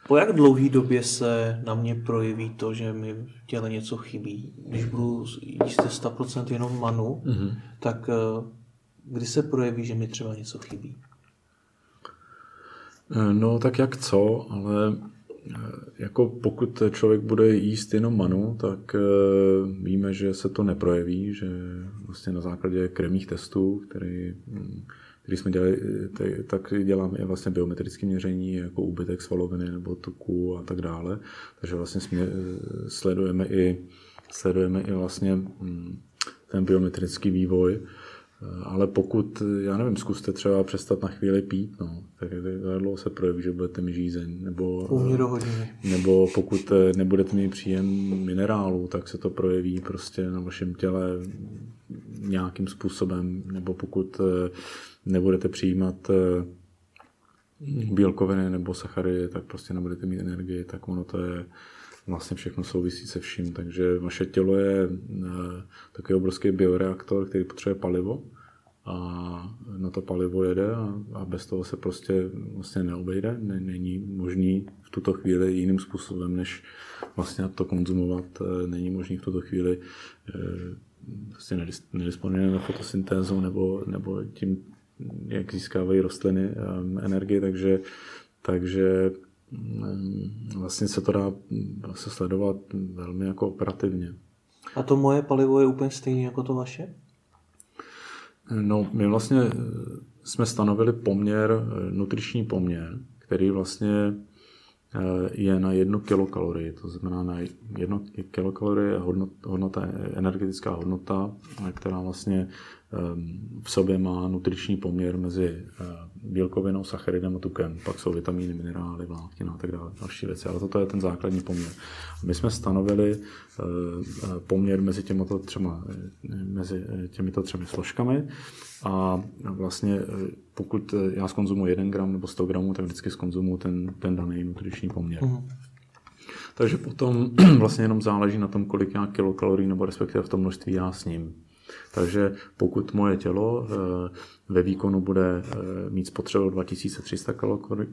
Po jak dlouhé době se na mě projeví to, že mi v těle něco chybí? Když budu jíst 100% jenom manu, mm-hmm. tak eh, kdy se projeví, že mi třeba něco chybí? Eh, no tak jak co, ale eh, jako pokud člověk bude jíst jenom manu, tak víme, že se to neprojeví, že vlastně na základě kremních testů, který hm, který jsme dělali, tak děláme i vlastně biometrické měření, jako úbytek svaloviny nebo tuku a tak dále. Takže vlastně jsme, sledujeme i, sledujeme i vlastně mm, ten biometrický vývoj. Ale pokud, já nevím, zkuste třeba přestat na chvíli pít, no, tak dlouho se projeví, že budete mít žízeň, nebo, do nebo pokud nebudete mít příjem minerálu, tak se to projeví prostě na vašem těle nějakým způsobem, nebo pokud nebudete přijímat eh, bílkoviny nebo sachary, tak prostě nebudete mít energii, tak ono to je vlastně všechno souvisí se vším. Takže vaše tělo je eh, takový obrovský bioreaktor, který potřebuje palivo a na to palivo jede a, bez toho se prostě vlastně neobejde. Není možný v tuto chvíli jiným způsobem, než vlastně to konzumovat. Eh, není možný v tuto chvíli vlastně nedisponujeme fotosyntézou nebo, nebo tím jak získávají rostliny um, energii, takže, takže um, vlastně se to dá se sledovat velmi jako operativně. A to moje palivo je úplně stejné jako to vaše? No, my vlastně eh, jsme stanovili poměr, eh, nutriční poměr, který vlastně eh, je na jednu kilokalorii, to znamená na jedno kilokalorie hodnota, energetická hodnota, která vlastně v sobě má nutriční poměr mezi eh, bílkovinou, sacharidem a tukem. Pak jsou vitamíny, minerály, vláknina a tak dále, další věci. Ale toto je ten základní poměr. My jsme stanovili eh, eh, poměr mezi těmito třema, mezi těmito třemi složkami a vlastně pokud já skonzumuji 1 gram nebo 100 gramů, tak vždycky skonzumuji ten, ten daný nutriční poměr. Mm. Takže potom [clears throat] vlastně jenom záleží na tom, kolik já kilokalorií nebo respektive v tom množství já s ním. Takže pokud moje tělo eh, ve výkonu bude eh, mít spotřebu 2300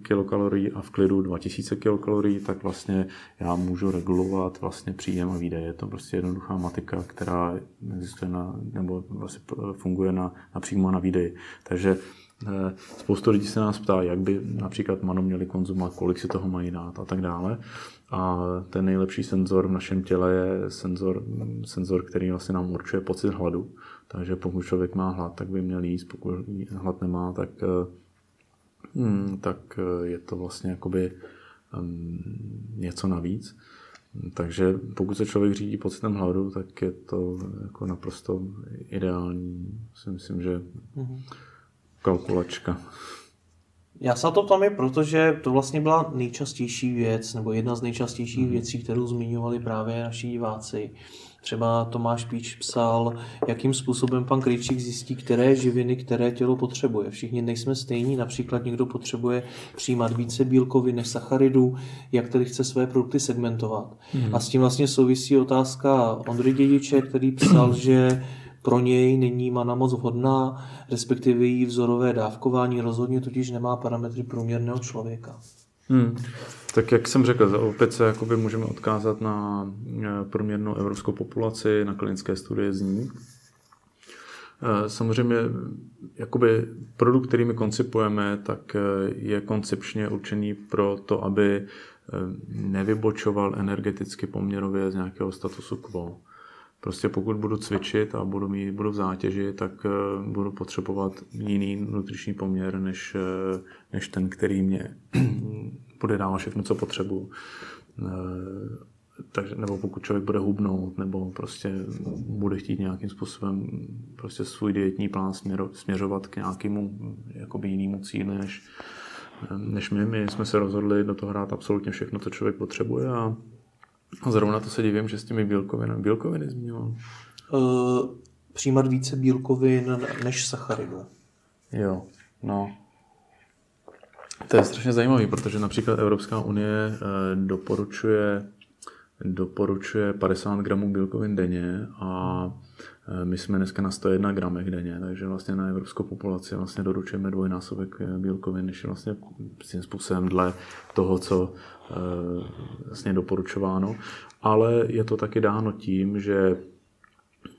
kilokalorií a v klidu 2000 kilokalorií, tak vlastně já můžu regulovat vlastně příjem a výdaje. Je to prostě jednoduchá matika, která existuje na, nebo vlastně funguje na, na přímo na výdej. Takže eh, Spoustu lidí se nás ptá, jak by například mano měli konzumovat, kolik si toho mají dát a tak dále. A ten nejlepší senzor v našem těle je senzor, senzor který vlastně nám určuje pocit hladu. Takže pokud člověk má hlad, tak by měl jíst, pokud hlad nemá, tak, hmm, tak je to vlastně jakoby um, něco navíc. Takže pokud se člověk řídí pocitem hladu, tak je to jako naprosto ideální. Si myslím, že mhm. kalkulačka. Já se to ptám je proto, že to vlastně byla nejčastější věc, nebo jedna z nejčastějších mm. věcí, kterou zmiňovali právě naši diváci. Třeba Tomáš Píč psal, jakým způsobem pan Krejčík zjistí, které živiny, které tělo potřebuje. Všichni nejsme stejní, například někdo potřebuje přijímat více bílkovin než sacharidů, jak tedy chce své produkty segmentovat. Mm. A s tím vlastně souvisí otázka Ondry Dědiče, který psal, že pro něj není mana moc vhodná, respektive její vzorové dávkování rozhodně totiž nemá parametry průměrného člověka. Hmm. Tak jak jsem řekl, opět se jakoby můžeme odkázat na eh, průměrnou evropskou populaci, na klinické studie z ní. Eh, samozřejmě jakoby produkt, který my koncipujeme, tak eh, je koncepčně určený pro to, aby nevybočoval energeticky poměrově z nějakého statusu quo. Prostě pokud budu cvičit a budu, mít, budu v zátěži, tak uh, budu potřebovat jiný nutriční poměr, než, uh, než ten, který mě [clears throat] bude dávat všechno, co potřebuju. Uh, takže, nebo pokud člověk bude hubnout, nebo prostě bude chtít nějakým způsobem prostě svůj dietní plán směro, směřovat k nějakému jakoby jinému cíli, než, než my. My jsme se rozhodli do toho hrát absolutně všechno, co člověk potřebuje A zrovna to se divím, že s těmi bílkovinami, bílkoviny zmiňoval. Uh, přijímat více bílkovin než sacharidů. Jo, no. To je strašně zajímavé, protože například Evropská unie eh, doporučuje, doporučuje 50 gramů bílkovin denně a eh, my jsme dneska na 101 gramech denně, takže vlastně na evropskou populaci vlastně doručujeme dvojnásobek eh, bílkovin, než je vlastně tím způsobem dle toho, co vlastně doporučováno. Ale je to taky dáno tím, že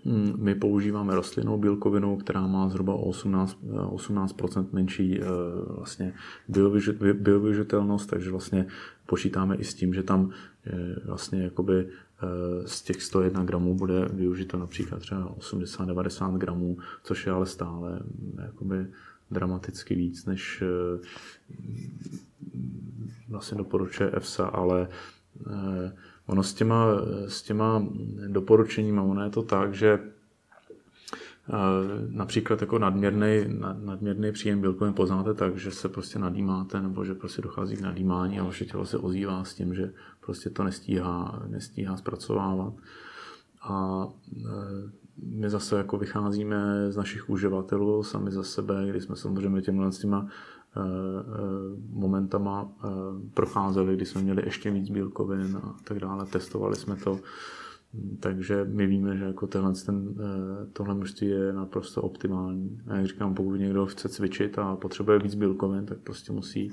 hm, my používáme rostlinnou bílkovinu, která má zhruba 18, 18% menší vlastně biovyužitelnost, takže vlastně počítáme i s tím, že tam vlastně jakoby z těch 101 gramů bude využito například třeba 80-90 gramů, což je ale stále jakoby dramaticky víc, než vlastně doporučuje EFSA, ale ono s těma, s těma doporučeními, ono je to tak, že například jako nadměrný, nadměrný příjem bílkovin poznáte tak, že se prostě nadýmáte nebo že prostě dochází k nadýmání a vaše tělo se ozývá s tím, že prostě to nestíhá, nestíhá zpracovávat. A e, my zase jako vycházíme z našich uživatelů sami za sebe, kdy jsme samozřejmě těmhle s těma momentama procházeli, kdy jsme měli ještě víc bílkovin a tak dále, testovali jsme to takže my víme, že jako tenhle, ten, eh, tohle množství je naprosto optimální. A jak říkám, pokud někdo chce cvičit a potřebuje víc bílkovin, tak prostě musí,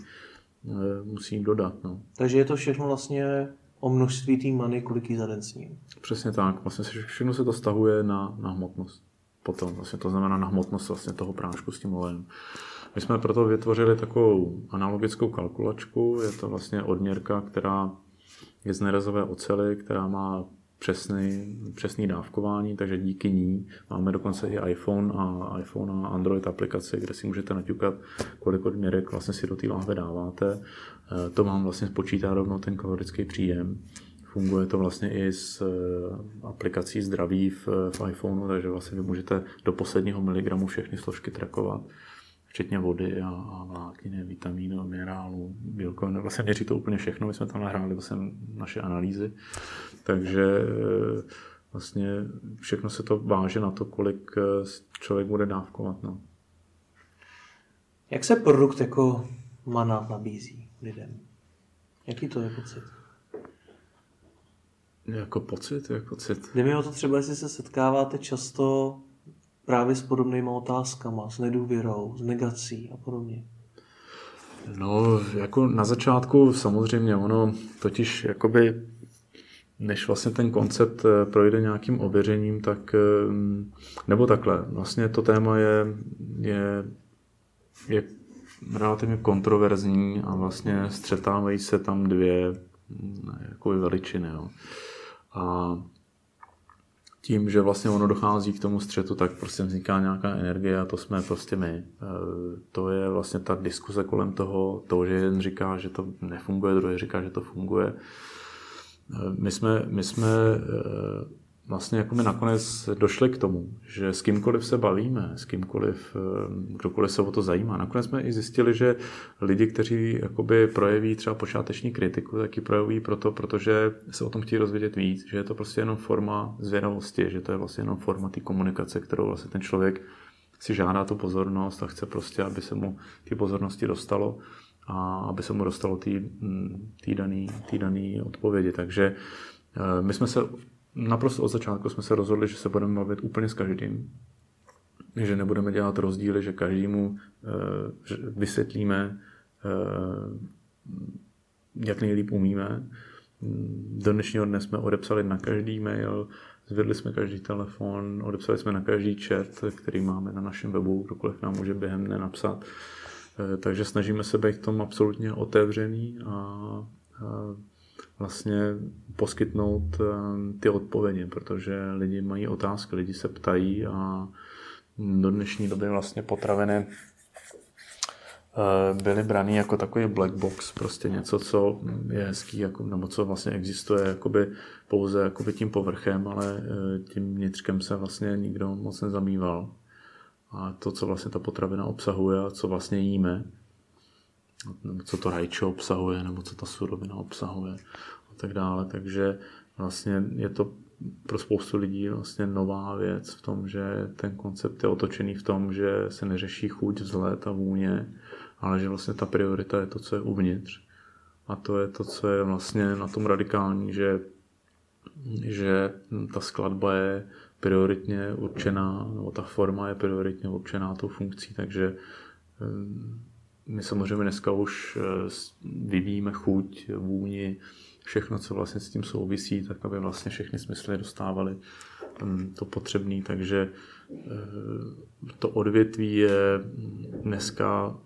eh, musí jim dodat. No. Takže je to všechno vlastně o množství té many, kolik jí za den sním. Přesně tak. Vlastně všechno se to stahuje na, na hmotnost. Potom vlastně to znamená na hmotnost vlastně toho prášku s tím olejem. My jsme proto vytvořili takovou analogickou kalkulačku. Je to vlastně odměrka, která je z nerezové ocely, která má přesný, přesný dávkování, takže díky ní máme dokonce i iPhone a iPhone a Android aplikace, kde si můžete naťukat, kolik odměrek vlastně si do té láhve dáváte. Eh, to vám vlastně spočítá rovnou ten kalorický příjem. Funguje to vlastně i s eh, aplikací zdraví v, v iPhoneu, takže vlastně vy můžete do posledního miligramu všechny složky trackovat včetně vody a, a vlákniny, vitamínu, minerálu, bílkovin. Vlastně měří to úplně všechno, my jsme tam nahráli vlastně naše analýzy. Takže eh, vlastně všechno se to váže na to, kolik eh, člověk bude dávkovat. No. Jak se produkt jako mana nabízí lidem? Jaký to je pocit? Jako pocit, jako pocit. Jde mi o to třeba, jestli se setkáváte často právě s podobnými otázkama, s nedůvěrou, s negací a podobně. No, jako na začátku samozřejmě ono totiž jakoby než vlastně ten koncept eh, projde nějakým ověřením, tak eh, nebo takhle. Vlastně to téma je, je, je relativně kontroverzní a vlastně střetávají se tam dvě jako veličiny. Jo. A tím, že vlastně ono dochází k tomu střetu, tak prostě vzniká nějaká energie a to jsme prostě my. E, to je vlastně ta diskuze kolem toho, to, že jeden říká, že to nefunguje, druhý říká, že to funguje. E, my jsme, my jsme e, vlastně jako my nakonec došli k tomu, že s kýmkoliv se bavíme, s kýmkoliv, eh, kdokoliv se o to zajímá. Nakonec jsme i zjistili, že lidi, kteří jakoby projeví třeba počáteční kritiku, tak ji projeví proto, protože se o tom chtějí rozvědět víc, že je to prostě jenom forma zvědavosti, že to je vlastně jenom forma té komunikace, kterou vlastně ten člověk si žádá tu pozornost a chce prostě, aby se mu ty pozornosti dostalo a aby se mu dostalo té hm, dané odpovědi. Takže eh, my jsme se naprosto od začátku jsme se rozhodli, že se budeme bavit úplně s každým. Že nebudeme dělat rozdíly, že každému eh, vysvětlíme, eh, jak nejlíp umíme. Do dnešního dne jsme odepsali na každý mail, zvedli jsme každý telefon, odepsali jsme na každý chat, který máme na našem webu, kdokoliv nám může během dne napsat. Eh, takže snažíme se být tom absolutně otevřený a vlastně poskytnout eh, ty odpovědi, protože lidi mají otázky, lidi se ptají a do dnešní doby vlastně potraviny eh, byly braný jako takový black box, prostě něco, co je hezký, jako, nebo co vlastně existuje jakoby pouze jakoby tím povrchem, ale eh, tím vnitřkem se vlastně nikdo moc nezamýval. A to, co vlastně ta potravina obsahuje a co vlastně jíme, co to rajčo obsahuje, nebo co ta surovina obsahuje a tak dále. Takže vlastně je to pro spoustu lidí vlastně nová věc v tom, že ten koncept je otočený v tom, že se neřeší chuť, vzhled a vůně, ale že vlastně ta priorita je to, co je uvnitř. A to je to, co je vlastně na tom radikální, že, že ta skladba je prioritně určená, nebo ta forma je prioritně určená tou funkcí, takže my samozřejmě dneska už eh, vyvíjíme chuť, vůni, všechno, co vlastně s tím souvisí, tak aby vlastně všechny smysly dostávaly hm, to potřebné. Takže eh, to odvětví je dneska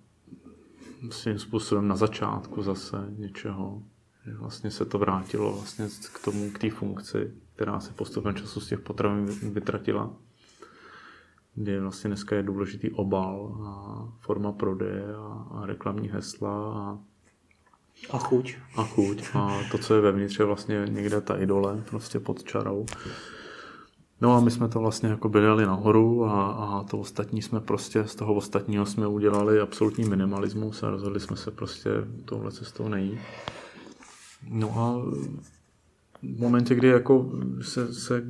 svým způsobem na začátku zase něčeho. Vlastně se to vrátilo vlastně k tomu, k té funkci, která se postupem času z těch potravin vytratila. Kde vlastně dneska je důležitý obal a forma prodeje a, a reklamní hesla a a chuť. A chuť. A to, co je vevnitř, je vlastně někde ta idole, prostě pod čarou. No a my jsme to vlastně jako bydali nahoru a, a to ostatní jsme prostě, z toho ostatního jsme udělali absolutní minimalismus a rozhodli jsme se prostě touhle cestou nejít. No a v momentě, kdy jako se, se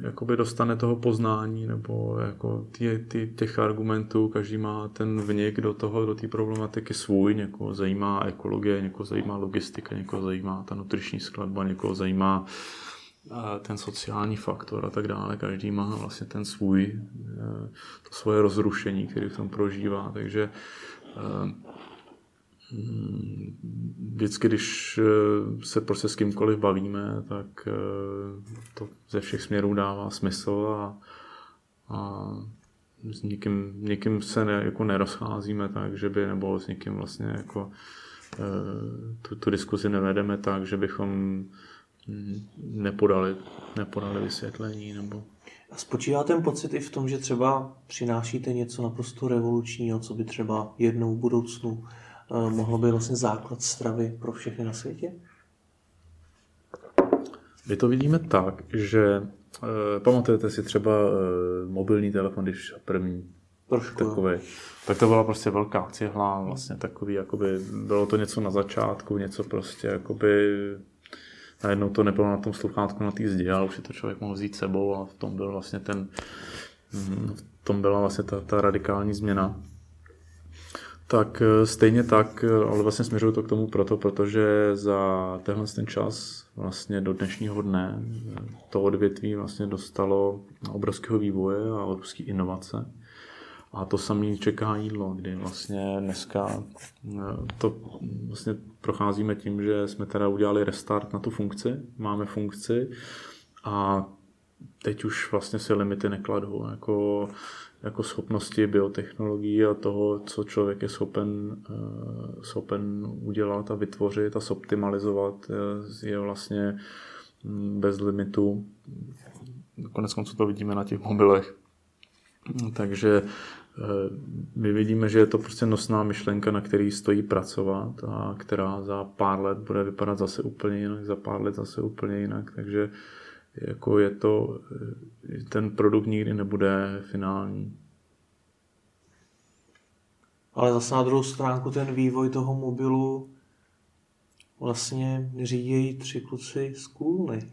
jakoby dostane toho poznání nebo jako ty, ty, těch argumentů, každý má ten vněk do toho, do té problematiky svůj, někoho zajímá ekologie, někoho zajímá logistika, někoho zajímá ta nutriční skladba, někoho zajímá ten sociální faktor a tak dále. Každý má vlastně ten svůj, e, to svoje rozrušení, který v tom prožívá, takže e, vždycky, když eh, se prostě s kýmkoliv bavíme, tak eh, to ze všech směrů dává smysl a, a s někým, někým se ne, jako nerozcházíme tak, že by, nebo s někým vlastně jako eh, tu, tu diskuzi nevedeme tak, že bychom nepodali, nepodali vysvětlení nebo a spočívá ten pocit i v tom, že třeba přinášíte něco naprosto revolučního, co by třeba jednou v budoucnu mohlo být vlastně základ stravy pro všechny na světě? My to vidíme tak, že eh, pamatujete si třeba eh, mobilní telefon, když první Trošku, takový, jo. tak to byla prostě velká cihla, vlastně takový, jakoby, bylo to něco na začátku, něco prostě, jakoby, najednou to nebylo na tom sluchátku na té zdi, ale už si to člověk mohl vzít sebou a v tom byl vlastně ten, hm, v tom byla vlastně ta, ta radikální změna. Tak eh, stejně tak, eh, ale vlastně směřuju to k tomu proto, protože za tenhle ten čas vlastně do dnešního dne eh, to odvětví vlastně dostalo obrovského vývoje a obrovské inovace. A to samé čeká jídlo, kdy vlastně dneska to vlastně procházíme tím, že jsme teda udělali restart na tu funkci, máme funkci a teď už vlastně si limity nekladou. Jako jako schopnosti biotechnologií a toho, co člověk je schopen, eh, schopen udělat a vytvořit a zoptimalizovat, eh, je vlastně mm, bez limitu. Konec konců to vidíme na těch mobilech. Takže eh, my vidíme, že je to prostě nosná myšlenka, na který stojí pracovat a která za pár let bude vypadat zase úplně jinak, za pár let zase úplně jinak. Takže jako je to, ten produkt nikdy nebude finální. Ale zase na druhou stránku ten vývoj toho mobilu vlastně řídí tři kluci z kůlny.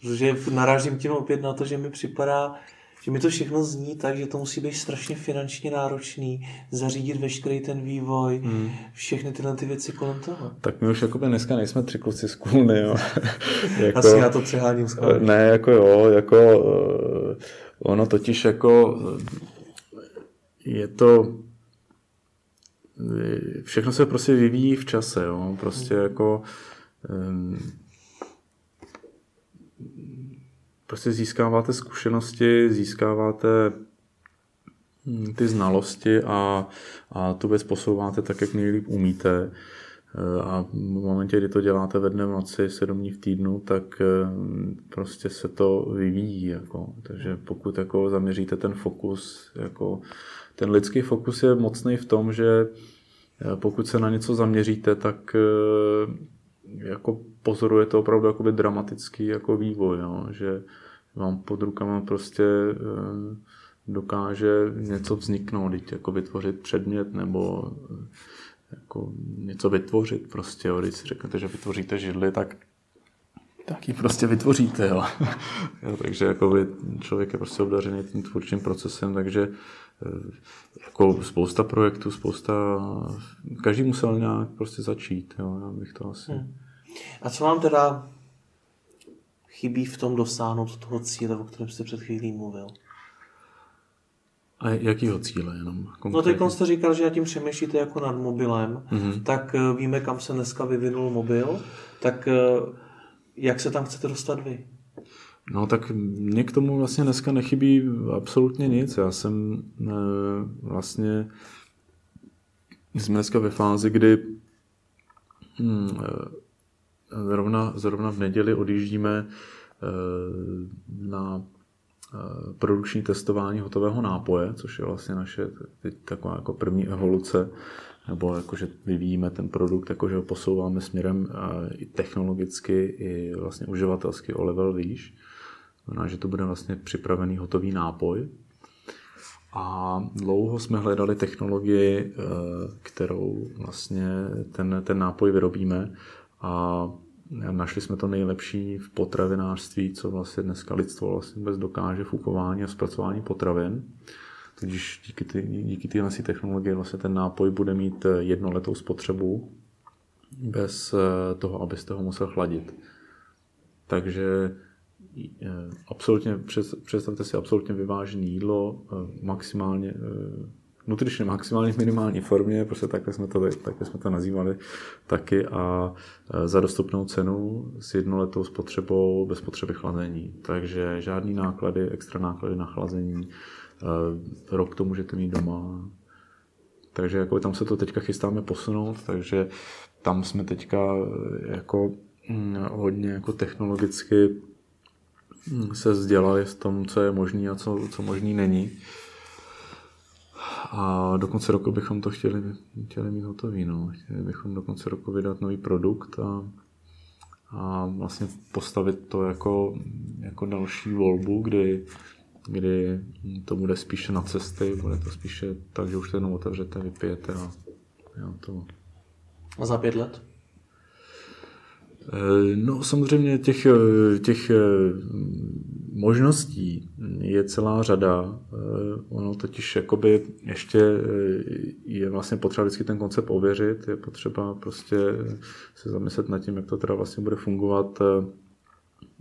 Protože narážím tím opět na to, že mi připadá, že mi to všechno zní tak, že to musí být strašně finančně náročný, zařídit veškerý ten vývoj, hmm. všechny tyhle ty věci kolem toho. Tak my už jako dneska nejsme tři kluci z kůlny, jo. [laughs] jako, Asi já to přeháním schválně. Ne, jako jo, jako eh, ono totiž jako je to všechno se prostě vyvíjí v čase, jo. Prostě jako um, prostě získáváte zkušenosti, získáváte hm, ty znalosti a, a tu věc posouváte tak, jak nejlíp umíte. Eh, a v momentě, kdy to děláte ve dne v noci, sedm dní v týdnu, tak hm, prostě se to vyvíjí. Jako. Takže pokud jako zaměříte ten fokus, jako, ten lidský fokus je mocný v tom, že eh, pokud se na něco zaměříte, tak eh, jako pozorujete opravdu jakoby dramatický jako vývoj, jo? že vám pod rukama prostě eh, dokáže něco vzniknout, jako vytvořit předmět nebo eh, jako něco vytvořit prostě, jo. když si řeknete, že vytvoříte židli, tak tak ji prostě vytvoříte. Jo. [laughs] jo, takže jako člověk je prostě obdařený tím tvůrčím procesem, takže eh, jako spousta projektů, spousta, každý musel nějak prostě začít, jo, já bych to asi... Hmm. A co vám teda chybí v tom dosáhnout toho cíle, o kterém jste před chvílí mluvil? A jakýho cíle jenom? Konkrétně? No teď jste říkal, že já tím přemýšlíte jako nad mobilem, mm-hmm. tak eh, víme, kam se dneska vyvinul mobil, tak eh, jak se tam chcete dostat vy? No tak mně k tomu vlastně dneska nechybí absolutně nic. Já jsem e, vlastně jsme dneska ve fázi, kdy hm, zrovna, zrovna v neděli odjíždíme e, na e, produkční testování hotového nápoje, což je vlastně naše teď taková jako první evoluce nebo jakože vyvíjíme ten produkt, jakože ho posouváme směrem i technologicky, i vlastně uživatelsky o level výš. Znamená, že to bude vlastně připravený hotový nápoj. A dlouho jsme hledali technologii, kterou vlastně ten, ten nápoj vyrobíme a našli jsme to nejlepší v potravinářství, co vlastně dneska lidstvo vlastně vůbec dokáže fukování a zpracování potravin. Tudíž díky, ty, díky téhle technologie vlastně ten nápoj bude mít eh, jednoletou spotřebu bez eh, toho, abyste ho musel chladit. Takže eh, absolutně, představte si absolutně vyvážené jídlo, maximálně nutričně maximálně v minimální formě, prostě takhle jsme, to, takhle jsme to nazývali taky a za dostupnou cenu s jednoletou spotřebou bez potřeby chlazení. Takže žádný náklady, extra náklady na chlazení, Eh, rok to můžete mít doma. Takže jako tam se to teďka chystáme posunout, takže tam jsme teďka eh, jako hm, hodně jako technologicky hm, se vzdělali v tom, co je možný a co, co možný není. A do konce roku bychom to chtěli, chtěli mít hotový. No. Chtěli bychom do konce roku vydat nový produkt a, a vlastně postavit to jako, jako další volbu, kdy kdy to bude spíše na cesty, bude to spíše tak, že už to jenom otevřete, vypijete a jo, to. A za pět let? Eh, no samozřejmě těch, eh, těch eh, možností je celá řada. Ono totiž jakoby ještě je vlastně potřeba vždycky ten koncept ověřit, je potřeba prostě se zamyslet nad tím, jak to teda vlastně bude fungovat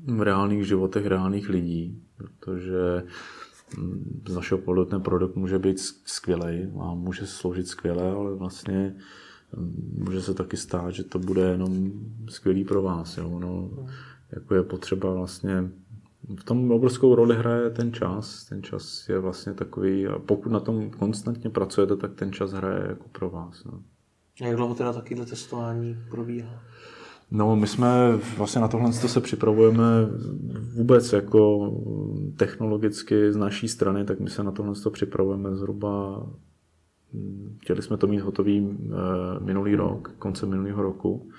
v reálných životech reálných lidí protože mm, z našeho pohledu ten produkt může být skvělý a může sloužit skvěle, ale vlastně mm, může se taky stát, že to bude jenom skvělý pro vás. Jo? No, jako je potřeba vlastně v tom obrovskou roli hraje ten čas. Ten čas je vlastně takový, a pokud na tom konstantně pracujete, tak ten čas hraje jako pro vás. No. Jak dlouho teda takovýhle testování probíhá? No, my jsme vlastně na tohle se připravujeme vůbec jako technologicky z naší strany, tak my se na tohle připravujeme zhruba, chtěli jsme to mít hotový eh, minulý rok, konce minulého roku,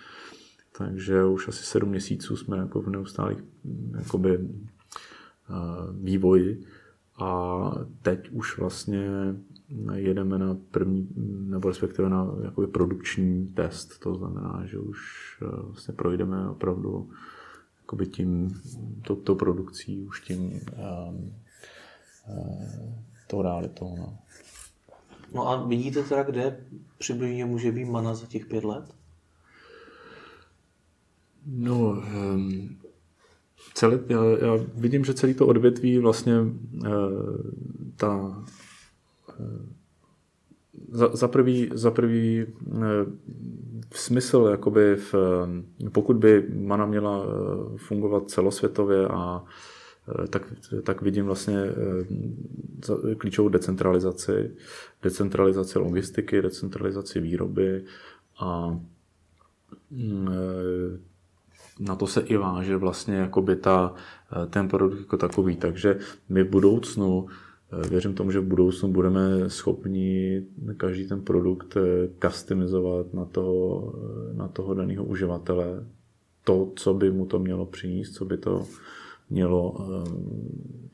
takže už asi sedm měsíců jsme jako v neustálých jakoby, vývoji a teď už vlastně jedeme na první, nebo respektive na jakoby produkční test. To znamená, že už eh, vlastně projdeme opravdu jakoby tím, to, to produkcí, už tím um, uh, tou realitou. No. no a vidíte teda, kde přibližně může být mana za těch pět let? No, um, celé, já, já vidím, že celý to odvětví vlastně uh, ta za, za prvý, za prvý eh, smysl, jakoby v, pokud by mana měla fungovat celosvětově a tak, tak vidím vlastně klíčovou decentralizaci, decentralizaci logistiky, decentralizaci výroby a mm, na to se i váže vlastně jakoby ta, ten produkt jako takový. Takže my v budoucnu Eh, věřím tomu, že v budoucnu budeme schopni každý ten produkt eh, customizovat na toho, eh, na toho daného uživatele. To, co by mu to mělo přinést, co by to mělo,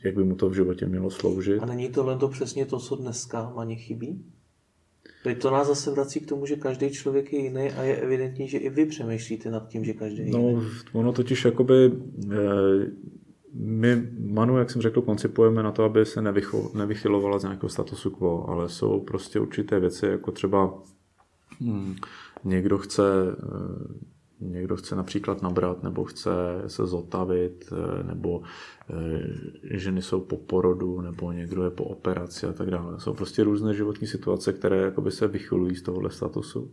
jak by mu to v životě mělo sloužit. A není tohle to přesně to, co dneska maně chybí? Teď to nás zase vrací k tomu, že každý člověk je jiný a je evidentní, že i vy přemýšlíte nad tím, že každý je no, jiný. No, ono totiž jakoby eh, my Manu, jak jsem řekl, koncipujeme na to, aby se nevychylovala z nějakého statusu quo, ale jsou prostě určité věci, jako třeba hmm, někdo chce eh, někdo chce například nabrat, nebo chce se zotavit, eh, nebo eh, ženy jsou po porodu, nebo někdo je po operaci a tak dále. Jsou prostě různé životní situace, které jakoby se vychylují z tohohle statusu.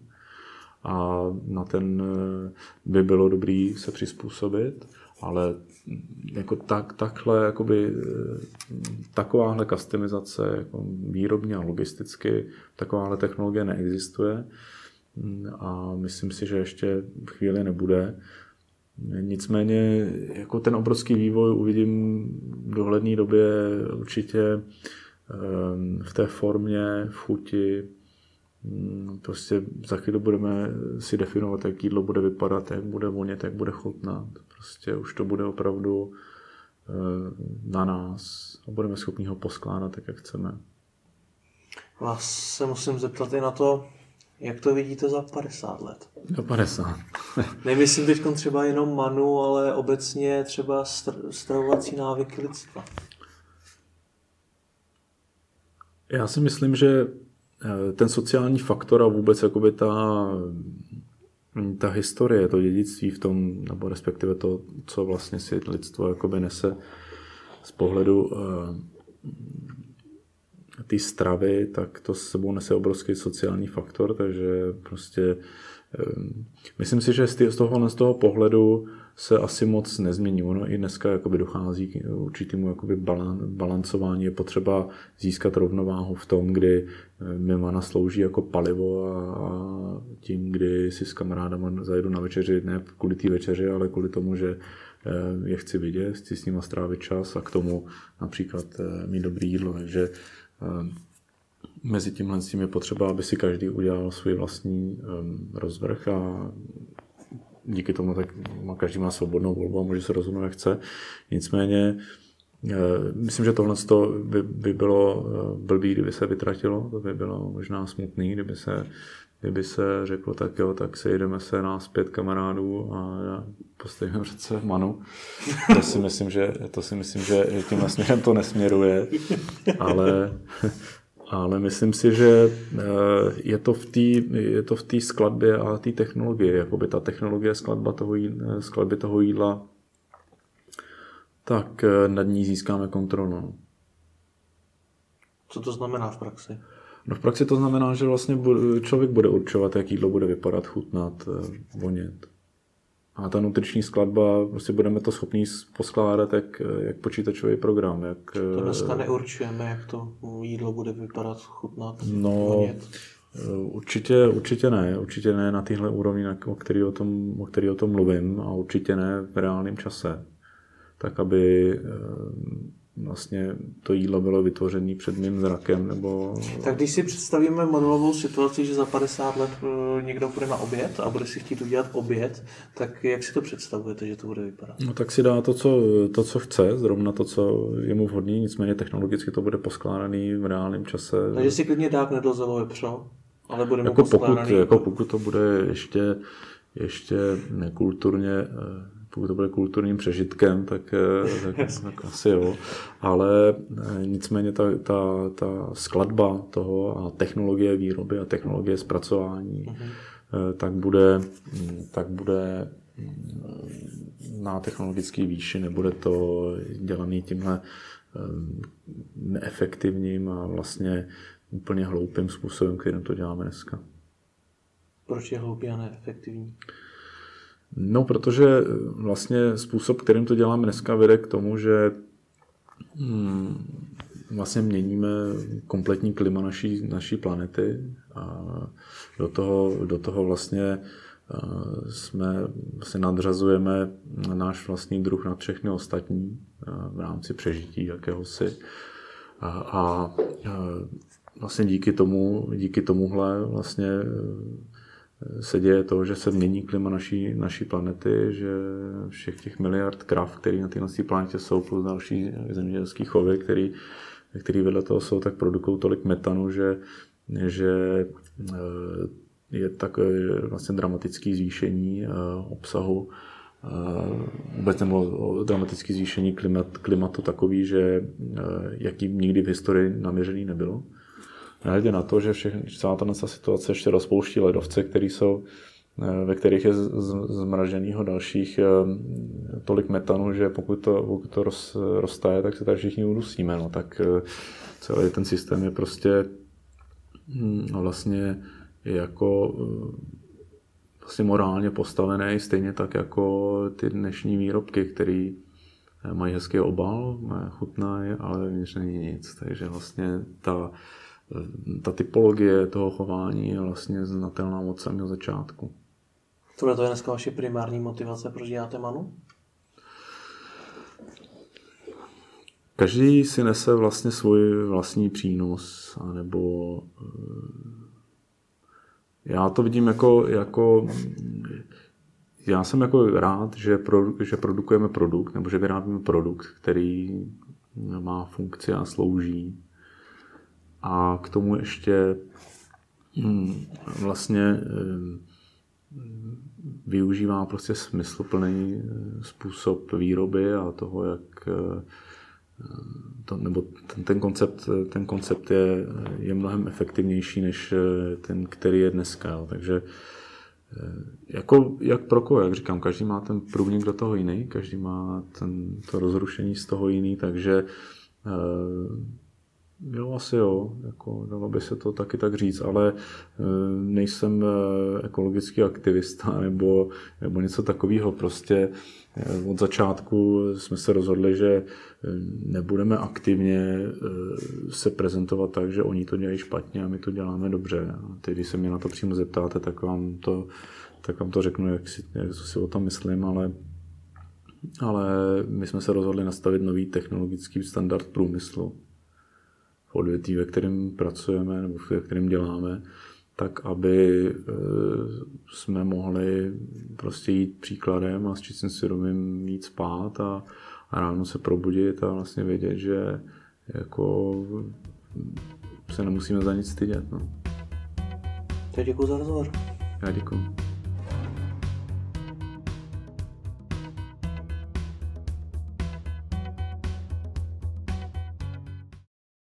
A na ten by bylo dobrý se přizpůsobit ale jako tak, takhle, jakoby, takováhle customizace jako výrobně a logisticky, takováhle technologie neexistuje a myslím si, že ještě chvíli nebude. Nicméně jako ten obrovský vývoj uvidím v dohledné době určitě ehm, v té formě, v chuti, Prostě za chvíli budeme si definovat, jak jídlo bude vypadat, jak bude vonět, jak bude chutnat. Prostě už to bude opravdu eh, na nás a budeme schopni ho poskládat tak, jak chceme. Vás se musím zeptat i na to, jak to vidíte za 50 let? Za 50. [laughs] Nemyslím teď třeba jenom manu, ale obecně třeba stravovací návyky lidstva. Já si myslím, že eh, ten sociální faktor a vůbec jakoby ta ta historie, to dědictví v tom, nebo respektive to, co vlastně si lidstvo jakoby nese z pohledu uh, té stravy, tak to s sebou nese obrovský sociální faktor, takže prostě um, myslím si, že z toho, z toho pohledu se asi moc nezmění. Ono i dneska jakoby dochází k určitému jakoby balancování. Je potřeba získat rovnováhu v tom, kdy eh, mimana slouží jako palivo a tím, kdy si s kamarádama zajedu na večeři, ne kvůli té večeři, ale kvůli tomu, že eh, je chci vidět, chci s nima strávit čas a k tomu například eh, mít dobrý jídlo. Takže mezi tímhle tím je potřeba, aby si každý udělal svůj vlastní rozvrh a díky tomu tak každý má svobodnou volbu a může se rozhodnout, jak chce. Nicméně eh, Myslím, že tohle by, by bylo eh, blbý, kdyby se vytratilo, to by bylo možná smutný, kdyby se, kdyby se řeklo, tak jo, tak se jdeme se nás pět kamarádů a postavíme přece manu. To si myslím, že, to si myslím, že tímhle směrem to nesměruje, ale ale myslím si, že eh, je to v té je to v té skladbě a té technologie, jakoby ta technologie skladba toho jídla, skladby toho jídla, tak eh, nad ní získáme kontrolu. No. Co to znamená v praxi? No v praxi to znamená, že vlastně člověk bude určovat, jak jídlo bude vypadat, chutnat, eh, vonět. A ta nutriční skladba, prostě budeme to schopni poskládat jak, jak počítačový program. Jak, to dneska neurčujeme, jak to jídlo bude vypadat, chutnat, no, vonět. Určitě, určitě ne, určitě ne na téhle úrovni, o který o, tom, o který o tom mluvím a určitě ne v reálném čase. Tak, aby eh, vlastně to jídlo bylo vytvořené před mým zrakem. Nebo... Tak když si představíme modelovou situaci, že za 50 let eh, někdo půjde na oběd a bude si chtít udělat oběd, tak jak si to představujete, že to bude vypadat? No tak si dá to, co, to, co chce, zrovna to, co je mu vhodný, nicméně technologicky to bude poskládaný v reálném čase. Takže si klidně dá nedozelo vepřo, ale bude jako pokud, jako pokud to bude ještě, ještě nekulturně eh, pokud to bude kulturním přežitkem, tak, eh, tak, [laughs] tak asi jo. Ale eh, nicméně ta, ta, ta skladba toho a technologie výroby a technologie zpracování, uh-huh. tak bude, hm, tak bude hm, na technologický výši, nebude to dělaný tímhle neefektivním a vlastně úplně hloupým způsobem, kterým to děláme dneska. Proč je hloupý a neefektivní? No, protože vlastně způsob, kterým to děláme dneska, vede k tomu, že hmm, vlastně měníme kompletní klima naší, naší planety a do toho, do toho vlastně jsme, vlastně nadřazujeme náš vlastní druh nad všechny ostatní v rámci přežití jakéhosi. A, a vlastně díky tomu, díky tomuhle vlastně se děje to, že se mění klima naší, naší planety, že všech těch miliard krav, které na této planetě jsou, plus další zemědělské chovy, který, který vedle toho jsou, tak produkují tolik metanu, že že je takové vlastně dramatické zvýšení obsahu vůbec nebo dramatické zvýšení klimat, klimatu takový, že jaký nikdy v historii naměřený nebylo. Nehledě na to, že všechny, celá ta situace ještě rozpouští ledovce, které jsou ve kterých je zmraženého dalších tolik metanu, že pokud to, pokud to roz, roztaje, tak se tady všichni udusíme. No, tak celý ten systém je prostě hm, vlastně jako vlastně morálně postavený, stejně tak jako ty dnešní výrobky, které mají hezký obal, chutnají, ale vnitř není nic. Takže vlastně ta, ta typologie toho chování je vlastně znatelná od samého začátku. Tohle to je dneska vaše primární motivace, proč děláte Manu? Každý si nese vlastně svůj vlastní přínos, anebo eh, já to vidím jako, jako já jsem jako rád, že, pro, že produkujeme produkt, nebo že vyrábíme produkt, který má funkci a slouží. A k tomu ještě hm, vlastně eh, využívá prostě smysluplný eh, způsob výroby a toho, jak eh, to, nebo ten, ten, koncept, ten koncept je, je mnohem efektivnější než ten, který je dneska. Jo. Takže jako, jak pro koho, jak říkám, každý má ten průnik do toho jiný, každý má ten, to rozrušení z toho jiný, takže Jo, asi jo, jako dalo by se to taky tak říct, ale eh, nejsem eh, ekologický aktivista [laughs] nebo, nebo něco takového. Prostě eh, od začátku jsme se rozhodli, že nebudeme aktivně se prezentovat tak, že oni to dělají špatně a my to děláme dobře. A teď, když se mě na to přímo zeptáte, tak vám to, tak vám to řeknu, jak si, jak si o tom myslím, ale ale my jsme se rozhodli nastavit nový technologický standard průmyslu odvětví, ve kterém pracujeme nebo ve kterém děláme, tak aby eh, jsme mohli prostě jít příkladem a s čistým svědomím jít spát a, a ráno se probudit a vlastně vědět, že jako se nemusíme za nic stydět. No. děkuji za rozhovor. Já děkuji.